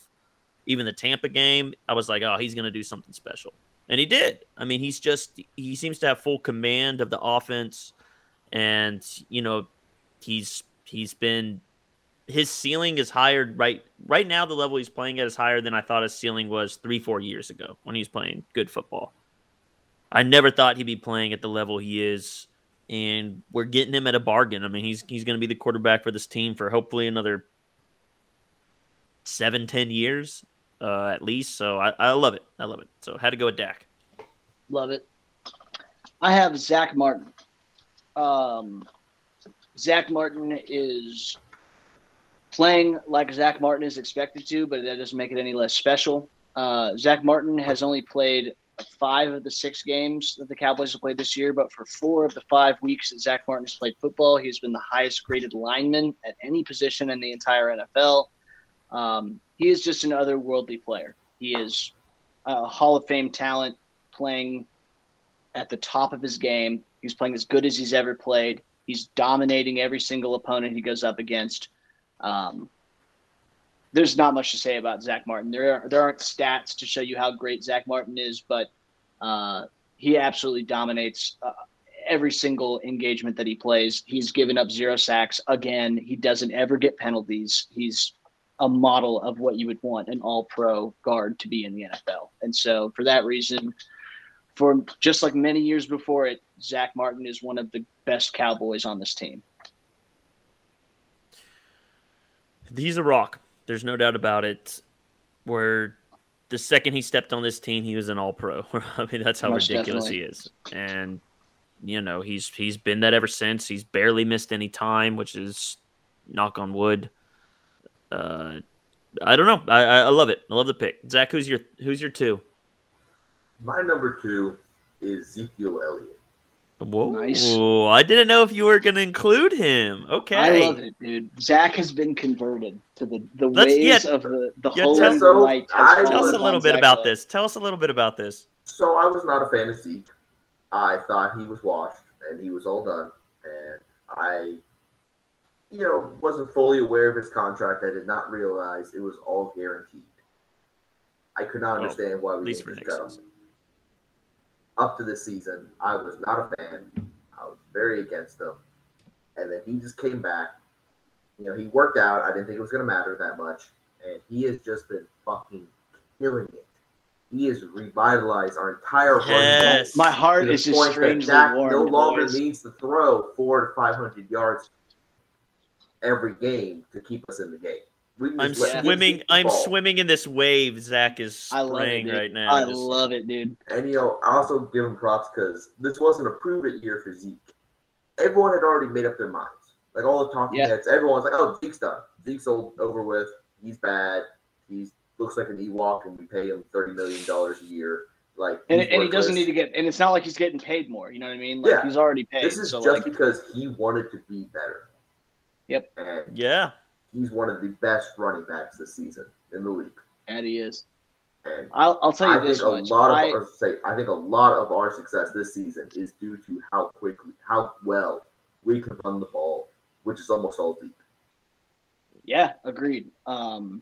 S2: even the Tampa game, I was like, oh, he's going to do something special. And he did. I mean, he's just, he seems to have full command of the offense. And, you know, he's, he's been, his ceiling is higher right, right now. The level he's playing at is higher than I thought his ceiling was three, four years ago when he was playing good football. I never thought he'd be playing at the level he is. And we're getting him at a bargain. I mean, he's, he's going to be the quarterback for this team for hopefully another seven, ten years uh, at least. So I, I love it. I love it. So had to go with Dak.
S1: Love it. I have Zack Martin. Um, Zack Martin is playing like Zack Martin is expected to, but that doesn't make it any less special. Uh, Zack Martin has only played five of the six games that the Cowboys have played this year, but for four of the five weeks that Zack Martin has played football, he's been the highest graded lineman at any position in the entire NFL. Um, he is just an otherworldly player. He is a Hall of Fame talent playing at the top of his game. He's playing as good as he's ever played. He's dominating every single opponent he goes up against. Um, there's not much to say about Zack Martin. There are, there aren't stats to show you how great Zack Martin is, but uh, he absolutely dominates uh, every single engagement that he plays. He's given up zero sacks again. He doesn't ever get penalties. He's a model of what you would want an all pro guard to be in the NFL. And so for that reason, for just like many years before it, Zack Martin is one of the best Cowboys on this team.
S2: He's a rock. There's no doubt about it. Where the second he stepped on this team, he was an all pro. I mean, that's how
S1: Most
S2: ridiculous
S1: definitely.
S2: he is. And you know, he's he's been that ever since. He's barely missed any time, which is knock on wood. Uh I don't know. I, I I love it. I love the pick. Zach, who's your who's your two?
S3: My number two is Ezekiel Elliott.
S2: Whoa!
S1: Nice.
S2: I didn't know if you were going to include him. Okay,
S1: I love it, dude. Zach has been converted to the, the
S2: Let's-
S1: ways
S2: yeah,
S1: of the, the
S2: yeah,
S1: holy
S2: tell-
S3: So,
S1: light.
S3: I
S2: Tell us a
S3: was-
S2: little bit
S1: Zach
S2: about
S1: Elliott.
S2: this. Tell us a little bit about this.
S3: So I was not a fan of Zeke. I thought he was washed. and he was all done. And I, you know, wasn't fully aware of his contract. I did not realize it was all guaranteed. I could not
S2: Well,
S3: understand why we
S2: least
S3: didn't
S2: for
S3: cut him.
S2: Season.
S3: Up to this season, I was not a fan. I was very against him. And then he just came back. You know, he worked out. I didn't think it was going to matter that much. And he has just been fucking killing it. He has revitalized our entire run game
S2: Yes.
S1: My heart is just
S3: point that
S1: warm.
S3: no longer
S1: boys.
S3: needs to throw four to five hundred yards every game to keep us in the game. We can
S2: I'm
S3: just
S2: swimming. I'm
S3: ball.
S2: swimming in this wave. Zach is
S1: I love it,
S2: right now.
S1: I
S2: Just-
S1: love it, dude.
S3: And you know, I also give him props because this wasn't a prove it year for Zeke. Everyone had already made up their minds. Like all the talking
S1: Yeah.
S3: heads, everyone's like, "Oh, Zeke's done. Zeke's o- over with. He's bad. He looks like an Ewok, and we pay him thirty million dollars a year. Like,
S1: And, and he doesn't need to get. And it's not like he's getting paid more. You know what I mean? Like
S3: Yeah.
S1: he's already paid.
S3: This is
S1: so
S3: just
S1: like,
S3: because he wanted to be better.
S1: Yep.
S3: And
S2: yeah.
S3: He's one of the best running backs this season in the league.
S1: and he is.
S3: And
S1: I'll, I'll tell you
S3: I
S1: this
S3: think a lot of
S1: I,
S3: our, say I think a lot of our success this season is due to how quickly, how well we can run the ball, which is almost all deep.
S1: Yeah, agreed. Um,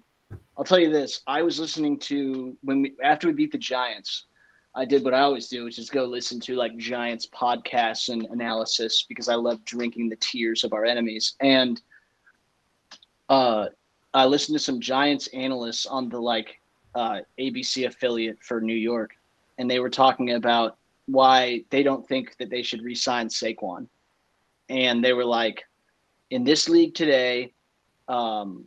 S1: I'll tell you this. I was listening to when we after we beat the Giants, I did what I always do, which is go listen to like Giants podcasts and analysis because I love drinking the tears of our enemies. And uh, I listened to some Giants analysts on the like uh, ABC affiliate for New York, and they were talking about why they don't think that they should re-sign Saquon. And they were like, in this league today, um,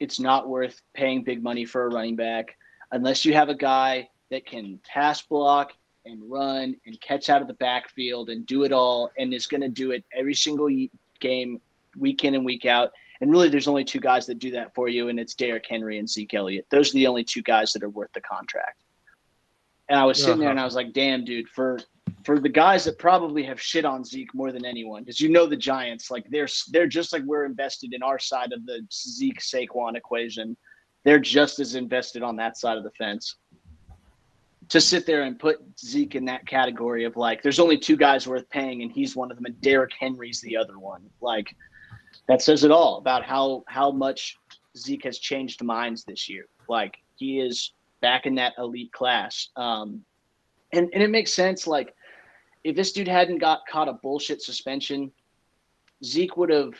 S1: it's not worth paying big money for a running back unless you have a guy that can pass block and run and catch out of the backfield and do it all and is going to do it every single game, week in and week out. And really, there's only two guys that do that for you, and it's Derrick Henry and Zeke Elliott. Those are the only two guys that are worth the contract. And I was sitting there and I was like, damn, dude, for for the guys that probably have shit on Zeke more than anyone, because you know the Giants, like they're they're just like we're invested in our side of the Zeke Saquon equation. They're just as invested on that side of the fence. To sit there and put Zeke in that category of like, there's only two guys worth paying, and he's one of them, and Derrick Henry's the other one. Like, that says it all about how how much Zeke has changed minds this year. Like, he is back in that elite class. Um, and and it makes sense. Like, if this dude hadn't got caught a bullshit suspension, Zeke would have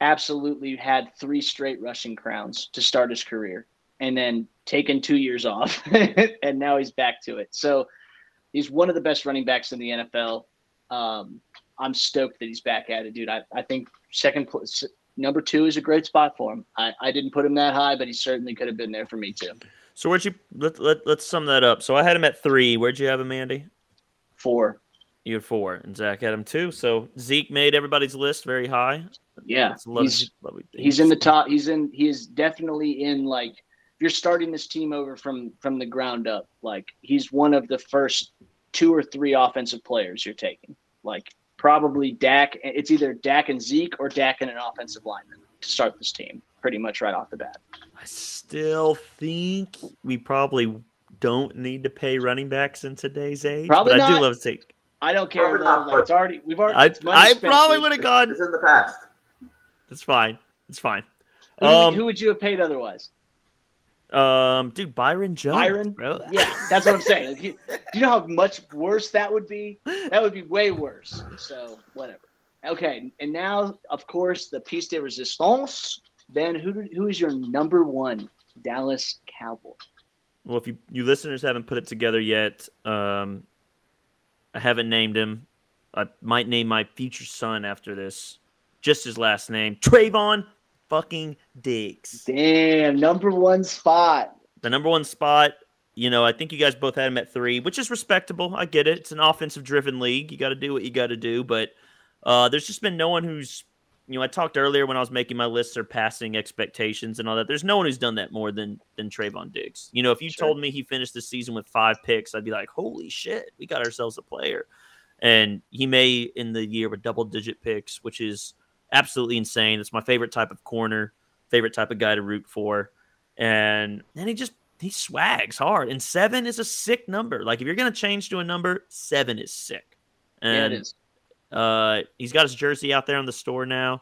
S1: absolutely had three straight rushing crowns to start his career and then taken two years off. and now he's back to it. So he's one of the best running backs in the NFL. Um, I'm stoked that he's back at it, dude. I, I think second place, number two is a great spot for him. I, I didn't put him that high, but he certainly could have been there for me too.
S2: So where'd you let, let let's sum that up. So I had him at three. Where'd you have him, Andy?
S1: Four.
S2: You had four, and Zach had him two. So Zeke made everybody's list very high.
S1: Yeah.
S2: That's a lot of
S1: He's, he's in the top. He's in. He is definitely in. Like, if you're starting this team over from from the ground up, like he's one of the first two or three offensive players you're taking. Like, probably Dak. It's either Dak and Zeke or Dak and an offensive lineman to start this team. Pretty much right off the bat.
S2: I still think we probably don't need to pay running backs in today's age.
S1: Probably
S2: but I do
S1: not.
S2: love to take.
S1: I don't care. Though. Like, it's already. We've already.
S2: I
S1: it's money
S2: I
S1: spent,
S2: probably would have gone.
S3: It's in the past.
S2: It's fine. It's fine.
S1: Who,
S2: Um,
S1: who would you have paid otherwise?
S2: Um, dude, Byron Jones.
S1: Byron?
S2: bro.
S1: Yeah, that's what I'm saying. Like, you, do you know how much worse that would be? That would be way worse. So whatever. Okay, and now of course the piece de resistance. Ben, who who is your number one Dallas Cowboy?
S2: Well, if you you listeners haven't put it together yet, um, I haven't named him. I might name my future son after this. Just his last name, Trevon fucking Diggs.
S1: Damn, number one spot.
S2: The number one spot. You know, I think you guys both had him at three, which is respectable. I get it. It's an offensive driven league. You got to do what you got to do. But uh, there's just been no one who's, you know, I talked earlier when I was making my list surpassing expectations and all that. There's no one who's done that more than than Trevon Diggs. You know, if you
S1: Sure.
S2: told me he finished the season with five picks, I'd be like, holy shit, we got ourselves a player. And he may in the year with double digit picks, which is absolutely insane. It's my favorite type of corner, favorite type of guy to root for. And then he just he swags hard. And seven is a sick number. Like if you're gonna change to a number, seven is sick. And
S1: yeah, it is.
S2: Uh, he's got his jersey out there on the store now.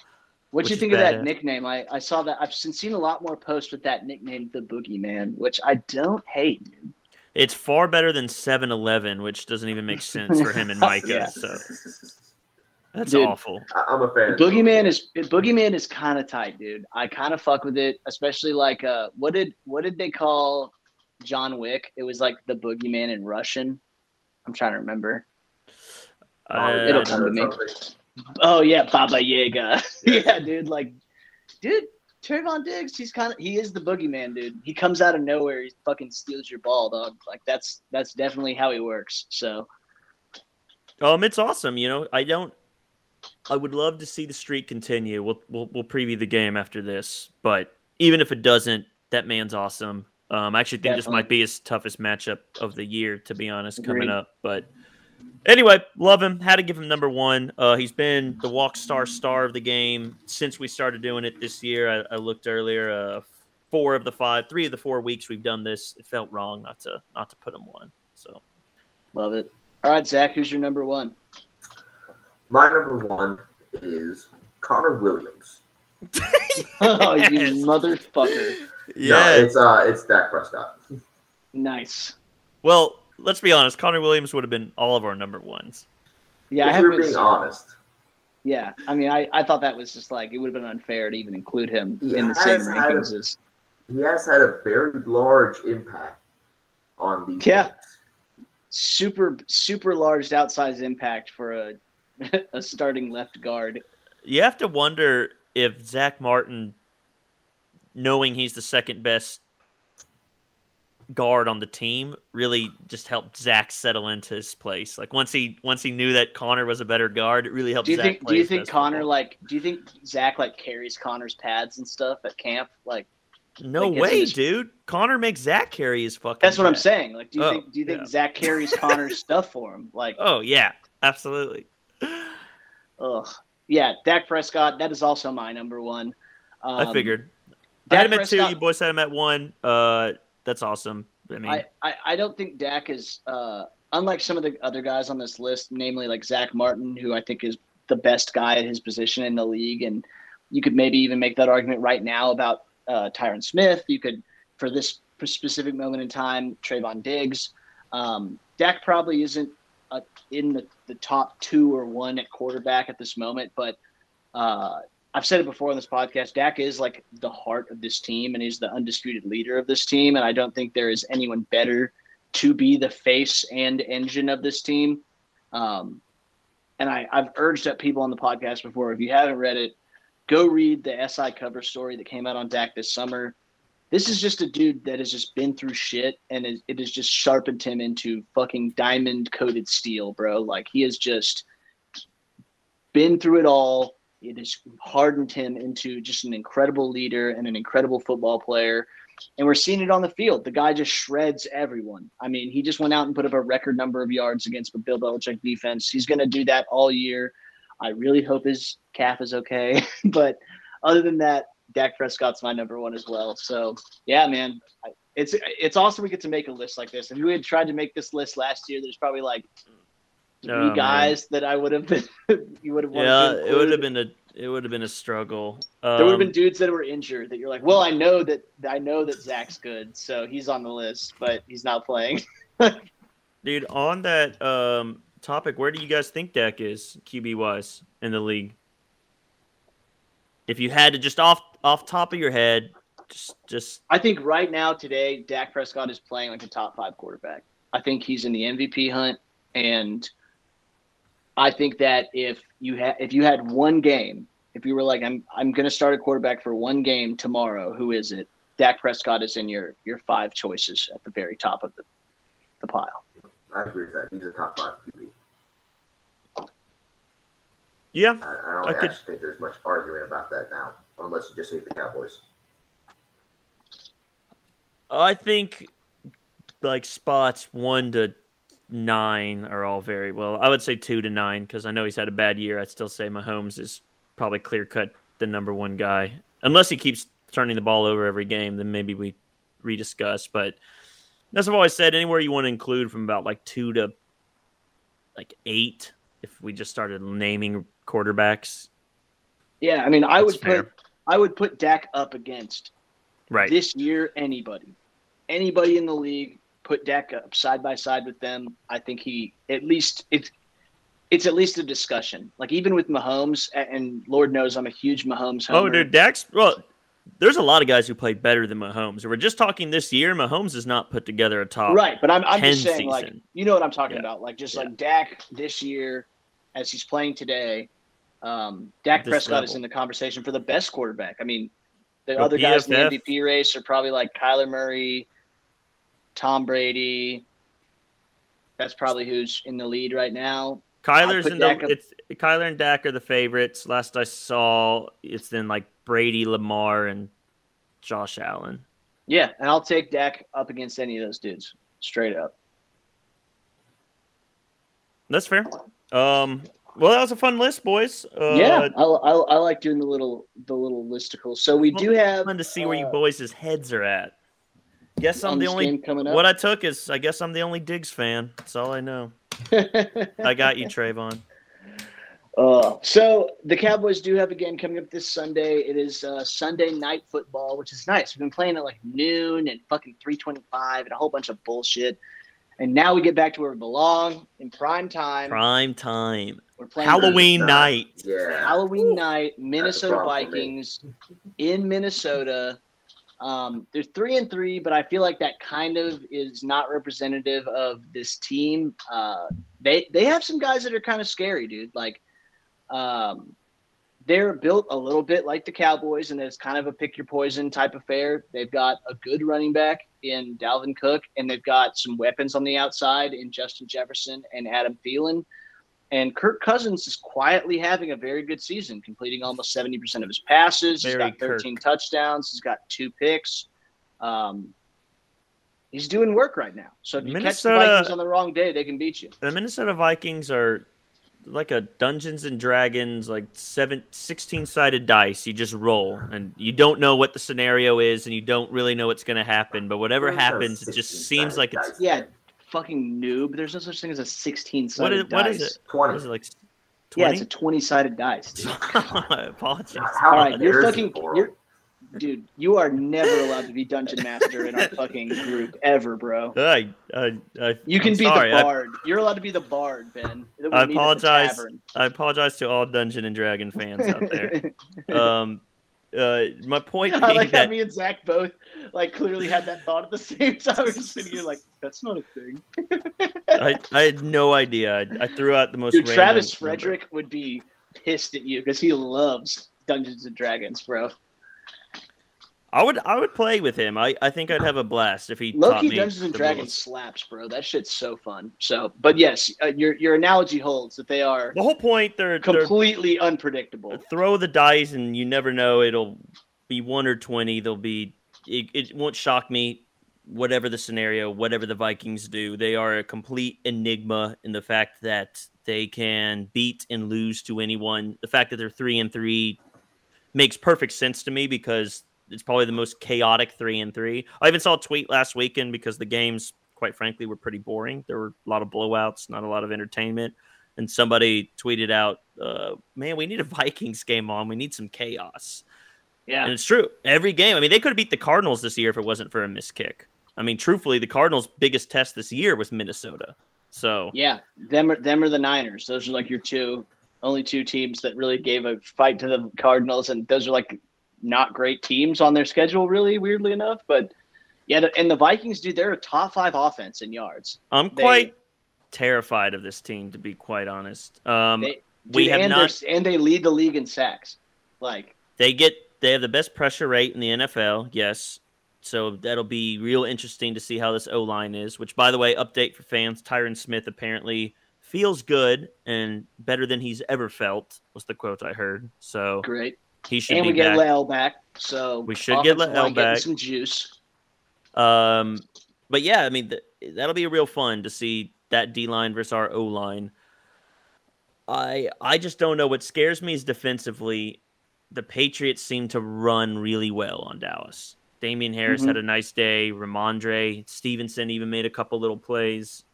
S1: What do you think of that nickname? I, I saw that. I've seen a lot more posts with that nickname, the Boogeyman, which I don't hate. Dude.
S2: It's far better than 7-Eleven, which doesn't even make sense for him and Micah.
S1: Yeah.
S2: So that's
S1: Dude.
S2: awful.
S3: I- I'm a fan. of
S1: Boogeyman is Boogeyman is kind of tight, dude. I kind of fuck with it, especially like uh, what did what did they call John Wick? It was like the Boogeyman in Russian. I'm trying to remember.
S2: Uh,
S1: it'll come to me. Oh yeah, Baba Yaga.
S3: Yeah.
S1: yeah, dude. Like, dude, Trevon Diggs, he's kind of he is the boogeyman, dude. He comes out of nowhere, he fucking steals your ball, dog. Like that's that's definitely how he works. So
S2: Um, it's awesome. You know, I don't. I would love to see the streak continue. We'll we'll, we'll preview the game after this, but even if it doesn't, that man's awesome. Um, I actually think this might be his toughest matchup of the year, to be honest, coming up. But anyway, love him. Had to give him number one. Uh, he's been the walk star star of the game since we started doing it this year. I, I looked earlier. Uh, four of the five, three of the four weeks we've done this, it felt wrong not to not to put him one. So
S1: love it. All right, Zach, who's your number one?
S3: My number one is Connor Williams.
S1: Oh, you motherfucker!
S3: No, it's uh, it's Dak Prescott.
S1: Nice.
S2: Well, let's be honest. Connor Williams would have been all of our number ones.
S1: Yeah, I have
S3: you're
S1: been
S3: being
S1: so-
S3: honest,
S1: Yeah, I mean, I, I thought that was just like it would have been unfair to even include him
S3: He
S1: in the same
S3: has had a-
S1: rankings as.
S3: he has had a very large impact on the
S1: Yeah. super super large outsized impact for a a starting left guard.
S2: You have to wonder if Zack Martin, knowing he's the second best guard on the team, really just helped Zach settle into his place. Like once he once he knew that Connor was a better guard, it really helped.
S1: Do you
S2: Zach
S1: think do you think Connor
S2: football.
S1: like do you think Zach like carries Connor's pads and stuff at camp? Like
S2: No
S1: like,
S2: way,
S1: his-
S2: dude. Connor makes Zach carry his fucking.
S1: that's what I'm saying. Like do you
S2: Oh,
S1: think do you think
S2: yeah.
S1: Zach carries Connor's stuff for him? Like
S2: Oh yeah, absolutely.
S1: ugh. Yeah, Dak Prescott, that is also my number one. Um,
S2: I figured. I had him at two. You boys had him at one. Uh, that's awesome. I mean,
S1: I, I, I don't think Dak is uh, unlike some of the other guys on this list, namely like Zack Martin, who I think is the best guy at his position in the league, and you could maybe even make that argument right now about uh, Tyron Smith. You could, for this specific moment in time, Trevon Diggs. Um, Dak probably isn't uh, in the, the top two or one at quarterback at this moment, but uh, I've said it before on this podcast. Dak is like the heart of this team, and he's the undisputed leader of this team. And I don't think there is anyone better to be the face and engine of this team. Um, and I, I've urged up people on the podcast before. If you haven't read it, go read the SI cover story that came out on Dak this summer. This is just a dude that has just been through shit, and it, it has just sharpened him into fucking diamond coated steel, bro. Like he has just been through it all. It has hardened him into just an incredible leader and an incredible football player. And we're seeing it on the field. The guy just shreds everyone. I mean, he just went out and put up a record number of yards against the Bill Belichick defense. He's going to do that all year. I really hope his calf is okay. but other than that, Dak Prescott's my number one as well. So yeah, man, it's it's awesome we get to make a list like this. If we had tried to make this list last year, there's probably like three
S2: Oh, man.
S1: guys that I would have been you would have
S2: yeah, it would have been a it would have been a struggle.
S1: There would have
S2: Um,
S1: been dudes that were injured that you're like, well, I know that I know that Zach's good, so he's on the list, but he's not playing.
S2: Dude, on that um, topic, where do you guys think Dak is QB wise in the league? If you had to just off off top of your head, just just
S1: I think right now today, Dak Prescott is playing like a top five quarterback. I think he's in the MVP hunt, and I think that if you had if you had one game, if you were like, I'm I'm going to start a quarterback for one game tomorrow, who is it? Dak Prescott is in your your five choices at the very top of the the pile.
S3: I agree with that. He's a top five QB.
S2: yeah.
S3: I, I don't
S2: I could-
S3: think there's much arguing about that now, unless you just hate the Cowboys.
S2: I think like spots one to nine are all very well. I would say two to nine because I know he's had a bad year. I'd still say Mahomes is probably clear cut the number one guy, unless he keeps turning the ball over every game. Then maybe we rediscuss. But that's what I've always said. Anywhere you want to include from about like two to like eight if we just started naming quarterbacks.
S1: Yeah, I mean, I would
S2: fair.
S1: put I would put Dak up against
S2: Right.
S1: this year anybody, anybody in the league. Put Dak up side by side with them. I think he at least it's it's at least a discussion. Like even with Mahomes, and Lord knows I'm a huge Mahomes.
S2: Home.
S1: Oh,
S2: dude, Dak's well. There's a lot of guys who played better than Mahomes. We're just talking this year. Mahomes has not put together a top.
S1: Right, but I'm, I'm just
S2: 10
S1: saying, like, you know what I'm talking
S2: Yeah.
S1: about. Like, just
S2: Yeah.
S1: like Dak this year, as he's playing today, um, Dak
S2: This
S1: Prescott is in the conversation for the best quarterback. I mean, the other guys in the MVP race are probably like Kyler Murray, Tom Brady. That's probably who's in the lead right now.
S2: Kyler's in
S1: Dak
S2: the.
S1: up-
S2: It's Kyler and Dak are the favorites. Last I saw, it's then like Brady, Lamar, and Josh Allen.
S1: Yeah, and I'll take Dak up against any of those dudes, straight up.
S2: That's fair. Um. Well, that was a fun list, boys. Uh,
S1: yeah, I, I, I like doing the little the little listicle. So we do have
S2: Fun to see where you
S1: uh,
S2: boys' heads are at. Guess I'm
S1: on
S2: the only.
S1: game coming up.
S2: What I took is, I guess I'm the only Diggs fan. That's all I know. I got you, Trevon.
S1: Uh, so the Cowboys do have a game coming up this Sunday. It is uh, Sunday night football, which is nice. We've been playing at like noon and fucking three twenty-five and a whole bunch of bullshit. And now we get back to where we belong in prime time.
S2: Prime time,
S1: We're playing
S2: Halloween
S3: Nah.
S2: night.
S3: Yeah.
S1: Halloween night, Minnesota
S3: problem for me.
S1: Vikings in Minnesota. Um, they're three and three, but I feel like that kind of is not representative of this team. Uh, they they have some guys that are kind of scary, dude. Like, um, they're built a little bit like the Cowboys, and it's kind of a pick your poison type affair. They've got a good running back in Dalvin Cook, and they've got some weapons on the outside in Justin Jefferson and Adam Thielen. And Kirk Cousins is quietly having a very good season, completing almost 70% of his passes. He's got 13 touchdowns. He's got two picks. Um, he's doing work right now. So if you catch the Vikings on the wrong day, they can beat you.
S2: The Minnesota Vikings are like a Dungeons and Dragons, like seven, 16 sided dice. You just roll, and you don't know what the scenario is, and you don't really know what's going to happen. But whatever happens, it just seems like it's.
S1: Yeah, fucking noob. There's no such thing as a 16
S2: what
S1: sided
S2: is what is
S1: dice.
S2: it? What
S3: 20.
S2: is it like?
S1: Yeah, it's a 20 sided dice. Dude.
S2: I apologize.
S3: How
S1: All right, you're fucking,
S3: for
S1: you're, dude. You are never allowed to be dungeon master in our fucking group ever, bro.
S2: I, I, I,
S1: You can
S2: I'm
S1: be
S2: sorry.
S1: the
S2: I-
S1: bard. You're allowed to be the bard, Ben.
S2: I
S1: meet at the
S2: apologize. I apologize to all Dungeon and Dragon fans out there. um, uh, my point
S1: I
S2: being
S1: like
S2: that
S1: me and Zach both like clearly had that thought at the same time. We're just sitting here like, that's not a thing.
S2: I, I had no idea. I, I threw out the most.
S1: Dude, Travis
S2: number.
S1: Frederick would be pissed at you because he loves Dungeons and Dragons, bro.
S2: I would I would play with him. I, I think I'd have a blast if he taught
S1: Loki
S2: me
S1: Dungeons and Dragons
S2: rules.
S1: slaps, bro. That shit's so fun. So, but yes, uh, your your analogy holds that they are
S2: The whole point they're, they're
S1: completely unpredictable.
S2: throw the dice and you never know it'll be one or twenty. They'll be it, it won't shock me. Whatever the scenario, whatever the Vikings do, they are a complete enigma in the fact that they can beat and lose to anyone. The fact that they're three and three makes perfect sense to me because it's probably the most chaotic three and three. I even saw a tweet last weekend because the games, quite frankly, were pretty boring. There were a lot of blowouts, not a lot of entertainment. And somebody tweeted out, uh, "Man, we need a Vikings game on. We need some chaos."
S1: Yeah.
S2: And it's true. Every game. I mean, they could have beat the Cardinals this year if it wasn't for a missed kick. I mean, truthfully, the Cardinals' biggest test this year was Minnesota. So
S1: Yeah, them are them are the Niners. Those are like your two only two teams that really gave a fight to the Cardinals, and those are like not great teams on their schedule, really weirdly enough. But yeah, the- and the Vikings, dude, they're a top five offense in yards.
S2: I'm
S1: They-
S2: quite terrified of this team, to be quite honest. Um,
S1: They,
S2: we
S1: dude,
S2: have
S1: and
S2: not.
S1: and they lead the league in sacks. Like
S2: They get they have the best pressure rate in the NFL. Yes. So that'll be real interesting to see how this O line is. Which, by the way, update for fans: Tyron Smith apparently feels good and better than he's ever felt. Was the quote I heard. So
S1: great,
S2: he should
S1: and
S2: be
S1: we get
S2: back.
S1: La'el back, so
S2: We should get La'el back.
S1: Some juice.
S2: Um, but yeah, I mean th- that'll be real fun to see that D line versus our O line. I I just don't know. What scares me is defensively, the Patriots seem to run really well on Dallas. Damien Harris
S1: Mhm.
S2: had a nice day. Rhamondre Stevenson even made a couple little plays,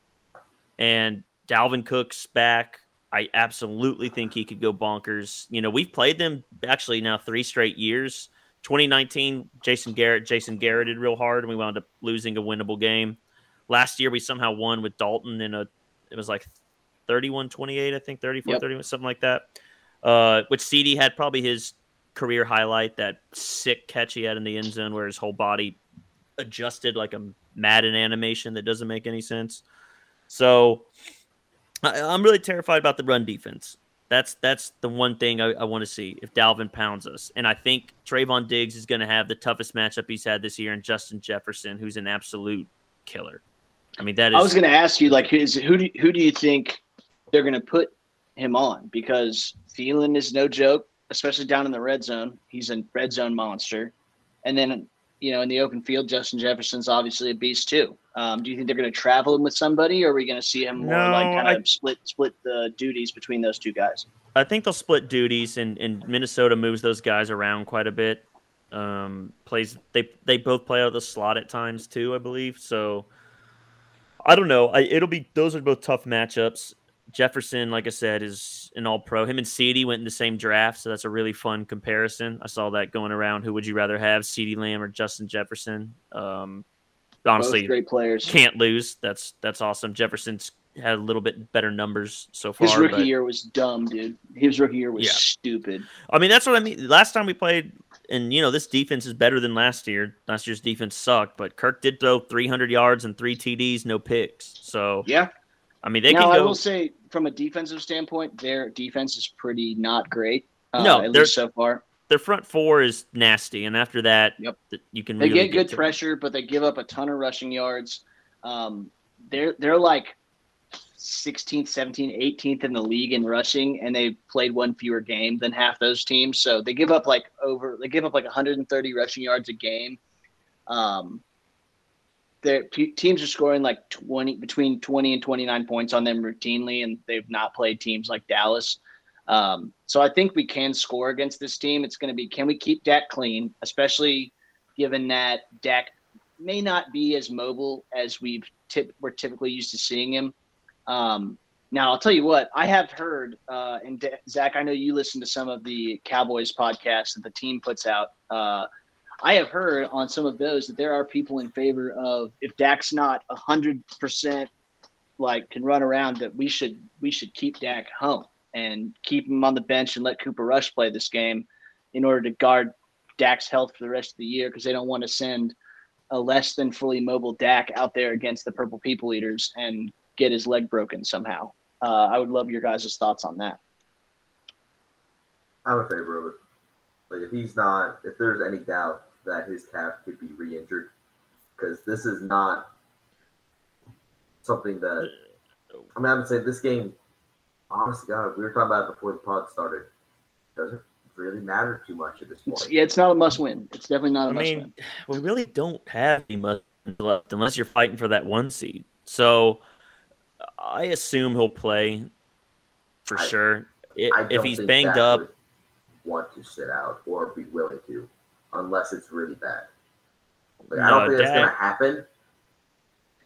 S2: and Dalvin Cook's back. I absolutely think he could go bonkers. You know, we've played them actually now three straight years. 2019, Jason Garrett, Jason Garrett did real hard, and we wound up losing a winnable game. Last year, we somehow won with Dalton in a, it was like 31 28, I think, 34 yep. 31, something like that. Uh, which CeeDee had probably his career highlight, that sick catch he had in the end zone where his whole body adjusted like a Madden animation that doesn't make any sense. So I, am really terrified about the run defense. That's that's the one thing I, I want to see if Dalvin pounds us. And I think Trevon Diggs is going to have the toughest matchup he's had this year, and Justin Jefferson, who's an absolute killer. I mean, that is.
S1: I was going to ask you, like, is, who do who do you think they're going to put him on? Because Thielen is no joke, especially down in the red zone. He's a red zone monster. And then you know, in the open field, Justin Jefferson's obviously a beast too. Um, do you think they're going to travel him with somebody, or are we going to see him more no, like kind I, of split split the duties between those two guys?
S2: I think they'll split duties, and, and Minnesota moves those guys around quite a bit. Um, plays they they both play out of the slot at times too, I believe. So I don't know. I, it'll be those are both tough matchups. Jefferson, like I said, is an all pro. Him and CeeDee went in the same draft, so that's a really fun comparison. I saw that going around. Who would you rather have, CeeDee Lamb or Justin Jefferson? Um, honestly,
S1: Both great players.
S2: Can't lose. That's that's awesome. Jefferson's had a little bit better numbers so far.
S1: His rookie but, year was dumb, dude. His rookie year was yeah. stupid.
S2: I mean, that's what I mean. Last time we played, and you know, this defense is better than last year. Last year's defense sucked, but Kirk did throw 300 yards and three TDs, no picks. So
S1: yeah,
S2: I mean, they
S1: now,
S2: can
S1: go.
S2: I
S1: will say, from a defensive standpoint, their defense is pretty not great. Uh, no, at least so far.
S2: Their front four is nasty, and after that,
S1: yep.
S2: you can.
S1: They
S2: really
S1: get good get pressure, them. but they give up a ton of rushing yards. Um, they're they're like 16th, 17th, 18th in the league in rushing, and they played one fewer game than half those teams. So they give up like over they give up like 130 rushing yards a game. Um, their teams are scoring like 20 between 20 and 29 points on them routinely and they've not played teams like dallas. Um, so i think we can score against this team. It's going to be can we keep dak clean especially given that dak may not be as mobile as we've tip, we're typically used to seeing him? Um, now i'll tell you what i have heard uh, and zach i know you listen to some of the cowboys podcasts that the team puts out uh, I have heard on some of those that there are people in favor of if Dak's not hundred percent like can run around that we should we should keep Dak home and keep him on the bench and let Cooper Rush play this game in order to guard Dak's health for the rest of the year because they don't want to send a less than fully mobile Dak out there against the Purple People Eaters and get his leg broken somehow. Uh, I would love your guys' thoughts on that.
S3: I'm in favor of it. Like if he's not, if there's any doubt that his calf could be re-injured, because this is not something that. I mean, I would say this game. Honestly, God, we were talking about it before the pod started. Doesn't really matter too much at this point.
S1: It's, yeah, it's not a must-win. It's definitely not a I must-win. Mean,
S2: we really don't have any must left unless you're fighting for that one seed. So I assume he'll play for I, sure. I if he's banged up,
S3: want to sit out or be willing to, unless it's really bad. Like, no, I don't think Dak, that's going to happen.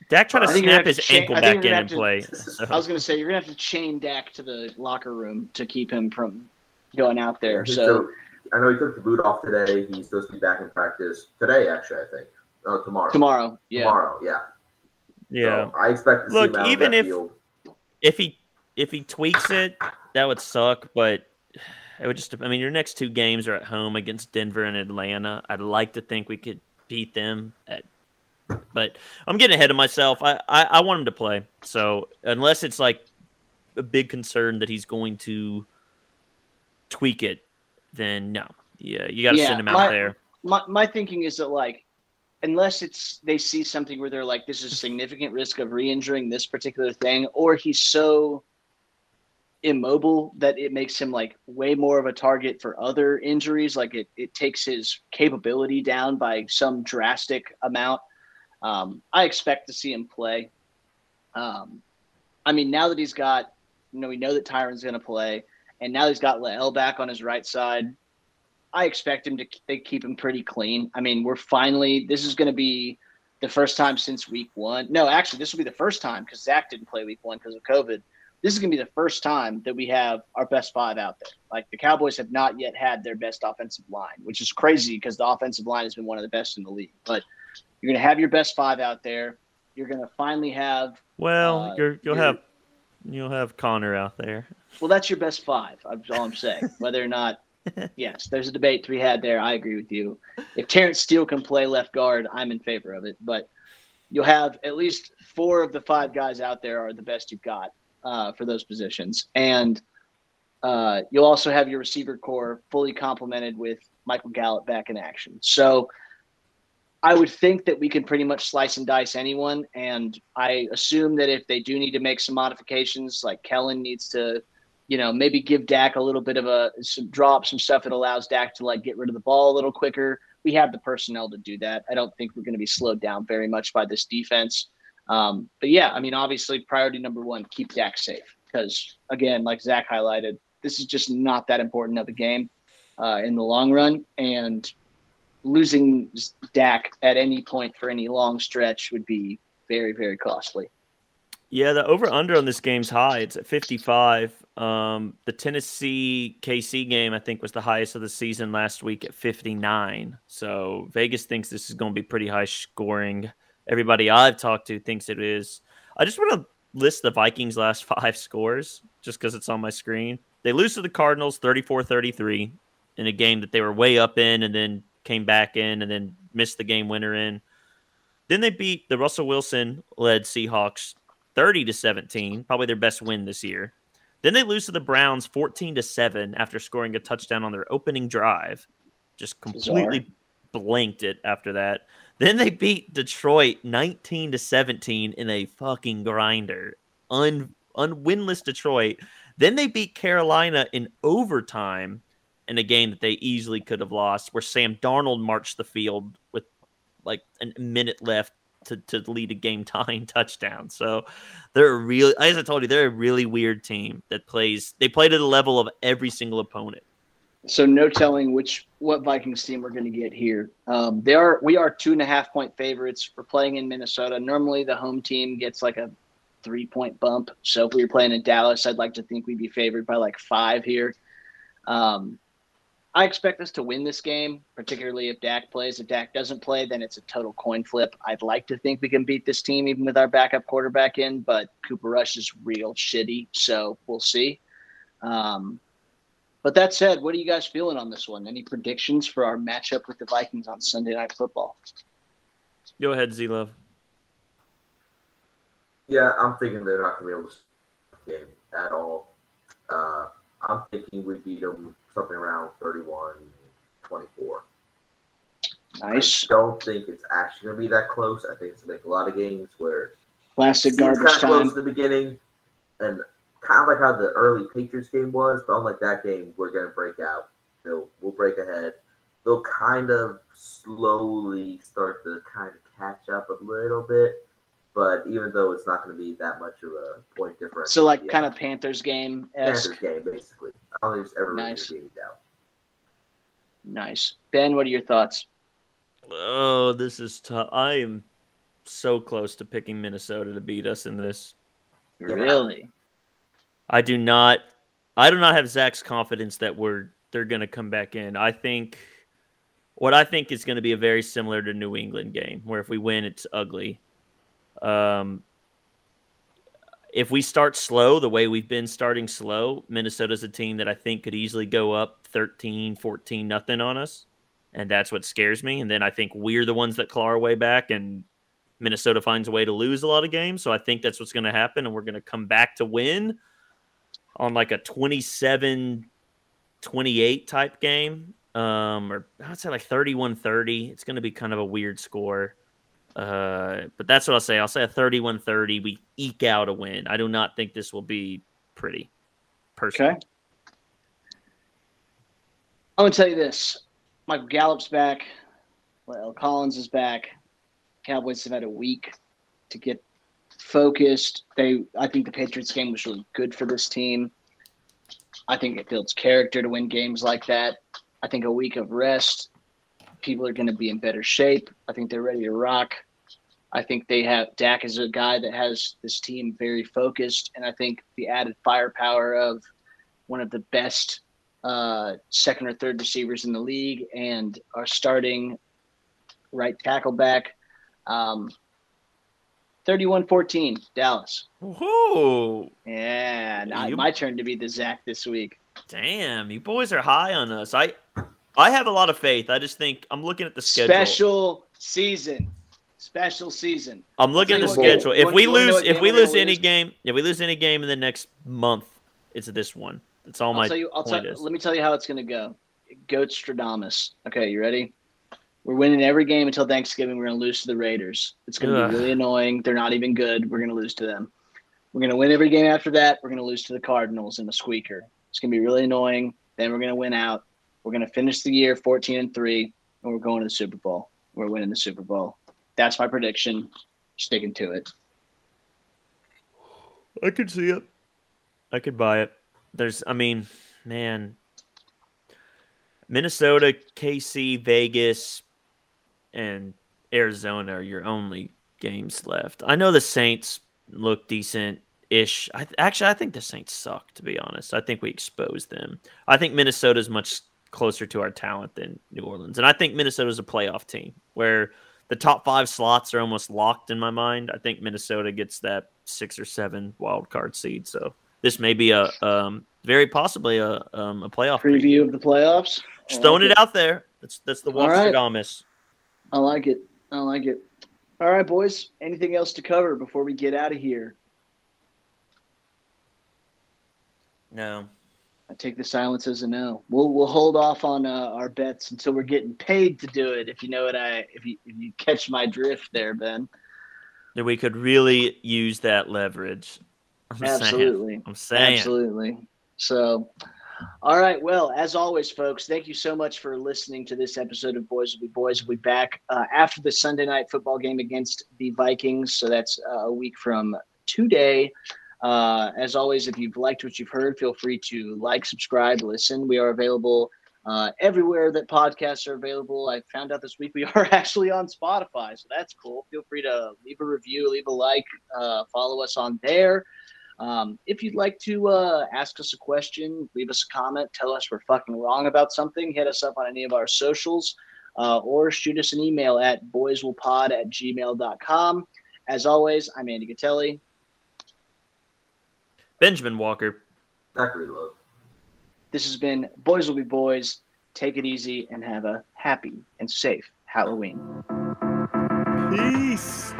S2: Dak trying to snap his chain, ankle back in and play.
S1: I was going to say you're going to have to chain Dak to the locker room to keep him from going out there. So, so
S3: I know he took the boot off today. He's supposed to be back in practice today, actually. I think. Oh, tomorrow.
S1: Tomorrow. Yeah.
S3: Tomorrow. Yeah.
S2: Yeah.
S3: So I expect to
S2: Look,
S3: see him
S2: even if
S3: field.
S2: if he if he tweaks it, that would suck. But it would just. I mean, your next two games are at home against Denver and Atlanta. I'd like to think we could beat them at. But I'm getting ahead of myself. I, I, I want him to play. So unless it's like a big concern that he's going to tweak it, then no. Yeah, you got to yeah, send him my, out there.
S1: My my thinking is that like unless it's they see something where they're like this is significant risk of re-injuring this particular thing or he's so immobile that it makes him like way more of a target for other injuries. Like it, it takes his capability down by some drastic amount. Um, I expect to see him play. Um, I mean, now that he's got, you know, we know that Tyron's going to play, and now he's got La'el back on his right side. I expect him to they keep him pretty clean. I mean, we're finally, this is going to be the first time since week one. No, actually, this will be the first time because Zack didn't play week one because of COVID this is going to be the first time that we have our best five out there. Like the Cowboys have not yet had their best offensive line, which is crazy because the offensive line has been one of the best in the league. But you're going to have your best five out there. You're going to finally have.
S2: Well,
S1: uh,
S2: you're, you'll
S1: your-
S2: have you'll have Connor out there.
S1: Well, that's your best five. That's all I'm saying. Whether or not, yes, there's a debate to be had there. I agree with you. If Terence Steele can play left guard, I'm in favor of it. But you'll have at least four of the five guys out there are the best you've got uh, for those positions, and uh, you'll also have your receiver corps fully complemented with Michael Gallup back in action. So. I would think that we can pretty much slice and dice anyone, and I assume that if they do need to make some modifications, like Kellen needs to you know, maybe give Dak a little bit of a some drop, some stuff that allows Dak to like get rid of the ball a little quicker. We have the personnel to do that. I don't think we're going to be slowed down very much by this defense. Um, but yeah, I mean, obviously, priority number one, keep Dak safe because again, like Zach highlighted, this is just not that important of a game uh, in the long run, and losing Dak at any point for any long stretch would be very, very costly.
S2: Yeah, the over under on this game's high. It's at 55. Um, the Tennessee KC game, I think, was the highest of the season last week at 59. So Vegas thinks this is going to be pretty high scoring. Everybody I've talked to thinks it is. I just want to list the Vikings' last five scores just because it's on my screen. They lose to the Cardinals 34 33 in a game that they were way up in and then came back in and then missed the game winner in. Then they beat the Russell Wilson led Seahawks 30 to 17, probably their best win this year. Then they lose to the Browns 14 to 7 after scoring a touchdown on their opening drive. Just completely blanked it after that. Then they beat Detroit 19 to 17 in a fucking grinder. Un unwinless Detroit. Then they beat Carolina in overtime in a game that they easily could have lost, where Sam Darnold marched the field with like a minute left to, to lead a game tying touchdown. So they're really, as I told you, they're a really weird team that plays. They play to the level of every single opponent.
S1: So no telling which what Vikings team we're going to get here. Um, they are we are two and a half point favorites. We're playing in Minnesota. Normally the home team gets like a three point bump. So if we were playing in Dallas, I'd like to think we'd be favored by like five here. Um, I expect us to win this game, particularly if Dak plays. If Dak doesn't play, then it's a total coin flip. I'd like to think we can beat this team even with our backup quarterback in, but Cooper Rush is real shitty, so we'll see. Um, but that said, what are you guys feeling on this one? Any predictions for our matchup with the Vikings on Sunday Night Football?
S2: Go ahead, Z Love.
S3: Yeah, I'm thinking they're not going to be able to stop the game at all. Uh, I'm thinking we beat them something around 31 24.
S1: Nice.
S3: I don't think it's actually going to be that close. I think it's going to make a lot of games where
S1: Classic
S3: seems kind
S1: garbage
S3: of close
S1: time.
S3: at the beginning, and kind of like how the early Patriots game was, but unlike that game, we're going to break out. They'll, we'll break ahead. They'll kind of slowly start to kind of catch up a little bit, but even though it's not going to be that much of a point difference.
S1: So like
S3: yeah,
S1: kind of Panthers game.
S3: Panthers game basically. I don't think there's ever
S1: Nice.
S3: really any doubt.
S1: Nice. Ben, what are your thoughts?
S2: Oh, this is tough. I am so close to picking Minnesota to beat us in this.
S1: Really?
S2: I do not. I do not have Zach's confidence that we're they're going to come back in. I think what I think is going to be a very similar to New England game, where if we win, it's ugly. Um, if we start slow, the way we've been starting slow, Minnesota's a team that I think could easily go up 13, 14, nothing on us. And that's what scares me. And then I think we're the ones that claw our way back, and Minnesota finds a way to lose a lot of games. So I think that's what's going to happen. And we're going to come back to win on like a 27 28 type game. Um, or I'd say like 31 30. It's going to be kind of a weird score. Uh, but that's what I'll say. I'll say a 31 30. We eke out a win. I do not think this will be pretty. Personally.
S1: Okay. I'm gonna tell you this: Michael Gallup's back. Well, Collins is back. Cowboys have had a week to get focused. They, I think, the Patriots game was really good for this team. I think it builds character to win games like that. I think a week of rest, people are going to be in better shape. I think they're ready to rock. I think they have Dak is a guy that has this team very focused, and I think the added firepower of one of the best uh, second or third receivers in the league and our starting right tackle back. Um, 31-14, Dallas.
S2: Whoa.
S1: Yeah, not
S2: You-
S1: my turn to be the Zach this week.
S2: Damn, you boys are high on us. I I have a lot of faith. I just think I'm looking at the schedule.
S1: Special season. Special season.
S2: I'm looking at the
S1: tell you what,
S2: schedule. If we
S1: you wanna know
S2: lose, if we lose any
S1: lose?
S2: game, if we lose any game in the next month, it's this one. That's all
S1: I'll
S2: my
S1: tell you. I'll tell. Let me tell you how it's going to go. Goat Stradamus. Okay, you ready? We're winning every game until Thanksgiving. We're going to lose to the Raiders. It's going to be really annoying. They're not even good. We're going to lose to them. We're going to win every game after that. We're going to lose to the Cardinals in a squeaker. It's going to be really annoying. Then we're going to win out. We're going to finish the year 14 and 3 and we're going to the Super Bowl. We're winning the Super Bowl. That's my prediction. Sticking to it.
S2: I could see it. I could buy it. There's, I mean, man, Minnesota, KC, Vegas, and Arizona are your only games left. I know the Saints look decent ish. I actually I think the Saints suck to be honest. I think we exposed them. I think Minnesota's much closer to our talent than New Orleans, and I think Minnesota's a playoff team where the top five slots are almost locked in my mind. I think Minnesota gets that six or seven wild card seed. So this may be a um, very possibly a um, a playoff
S1: Preview of the playoffs.
S2: Just throwing
S1: like
S2: it out there. That's that's the
S1: All right.
S2: Wastradamus.
S1: I like it. I like it. All right, boys. Anything else to cover before we get out of here?
S2: No.
S1: I take the silence as a no. We'll we'll hold off on uh, our bets until we're getting paid to do it. If you know what I if you if you catch my drift there, Ben.
S2: That we could really use that leverage. I'm saying.
S1: Absolutely.
S2: I'm saying.
S1: Absolutely. So, all right. Well, as always, folks, thank you so much for listening to this episode of Boys Will Be Boys. We'll be back uh, after the Sunday night football game against the Vikings. So that's uh, a week from today. Uh, as always, if you've liked what you've heard, feel free to like, subscribe, listen. We are available uh, everywhere that podcasts are available. I found out this week we are actually on Spotify, so that's cool. Feel free to leave a review, leave a like, uh, follow us on there. Um, if you'd like to uh, ask us a question, leave us a comment, tell us we're fucking wrong about something, hit us up on any of our socials, uh, or shoot us an email at boyswillpod at gmail.com. As always, I'm Andy Gatelli.
S2: Benjamin Walker.
S3: Back reload.
S1: This has been Boys Will Be Boys. Take it easy and have a happy and safe Halloween.
S2: Peace.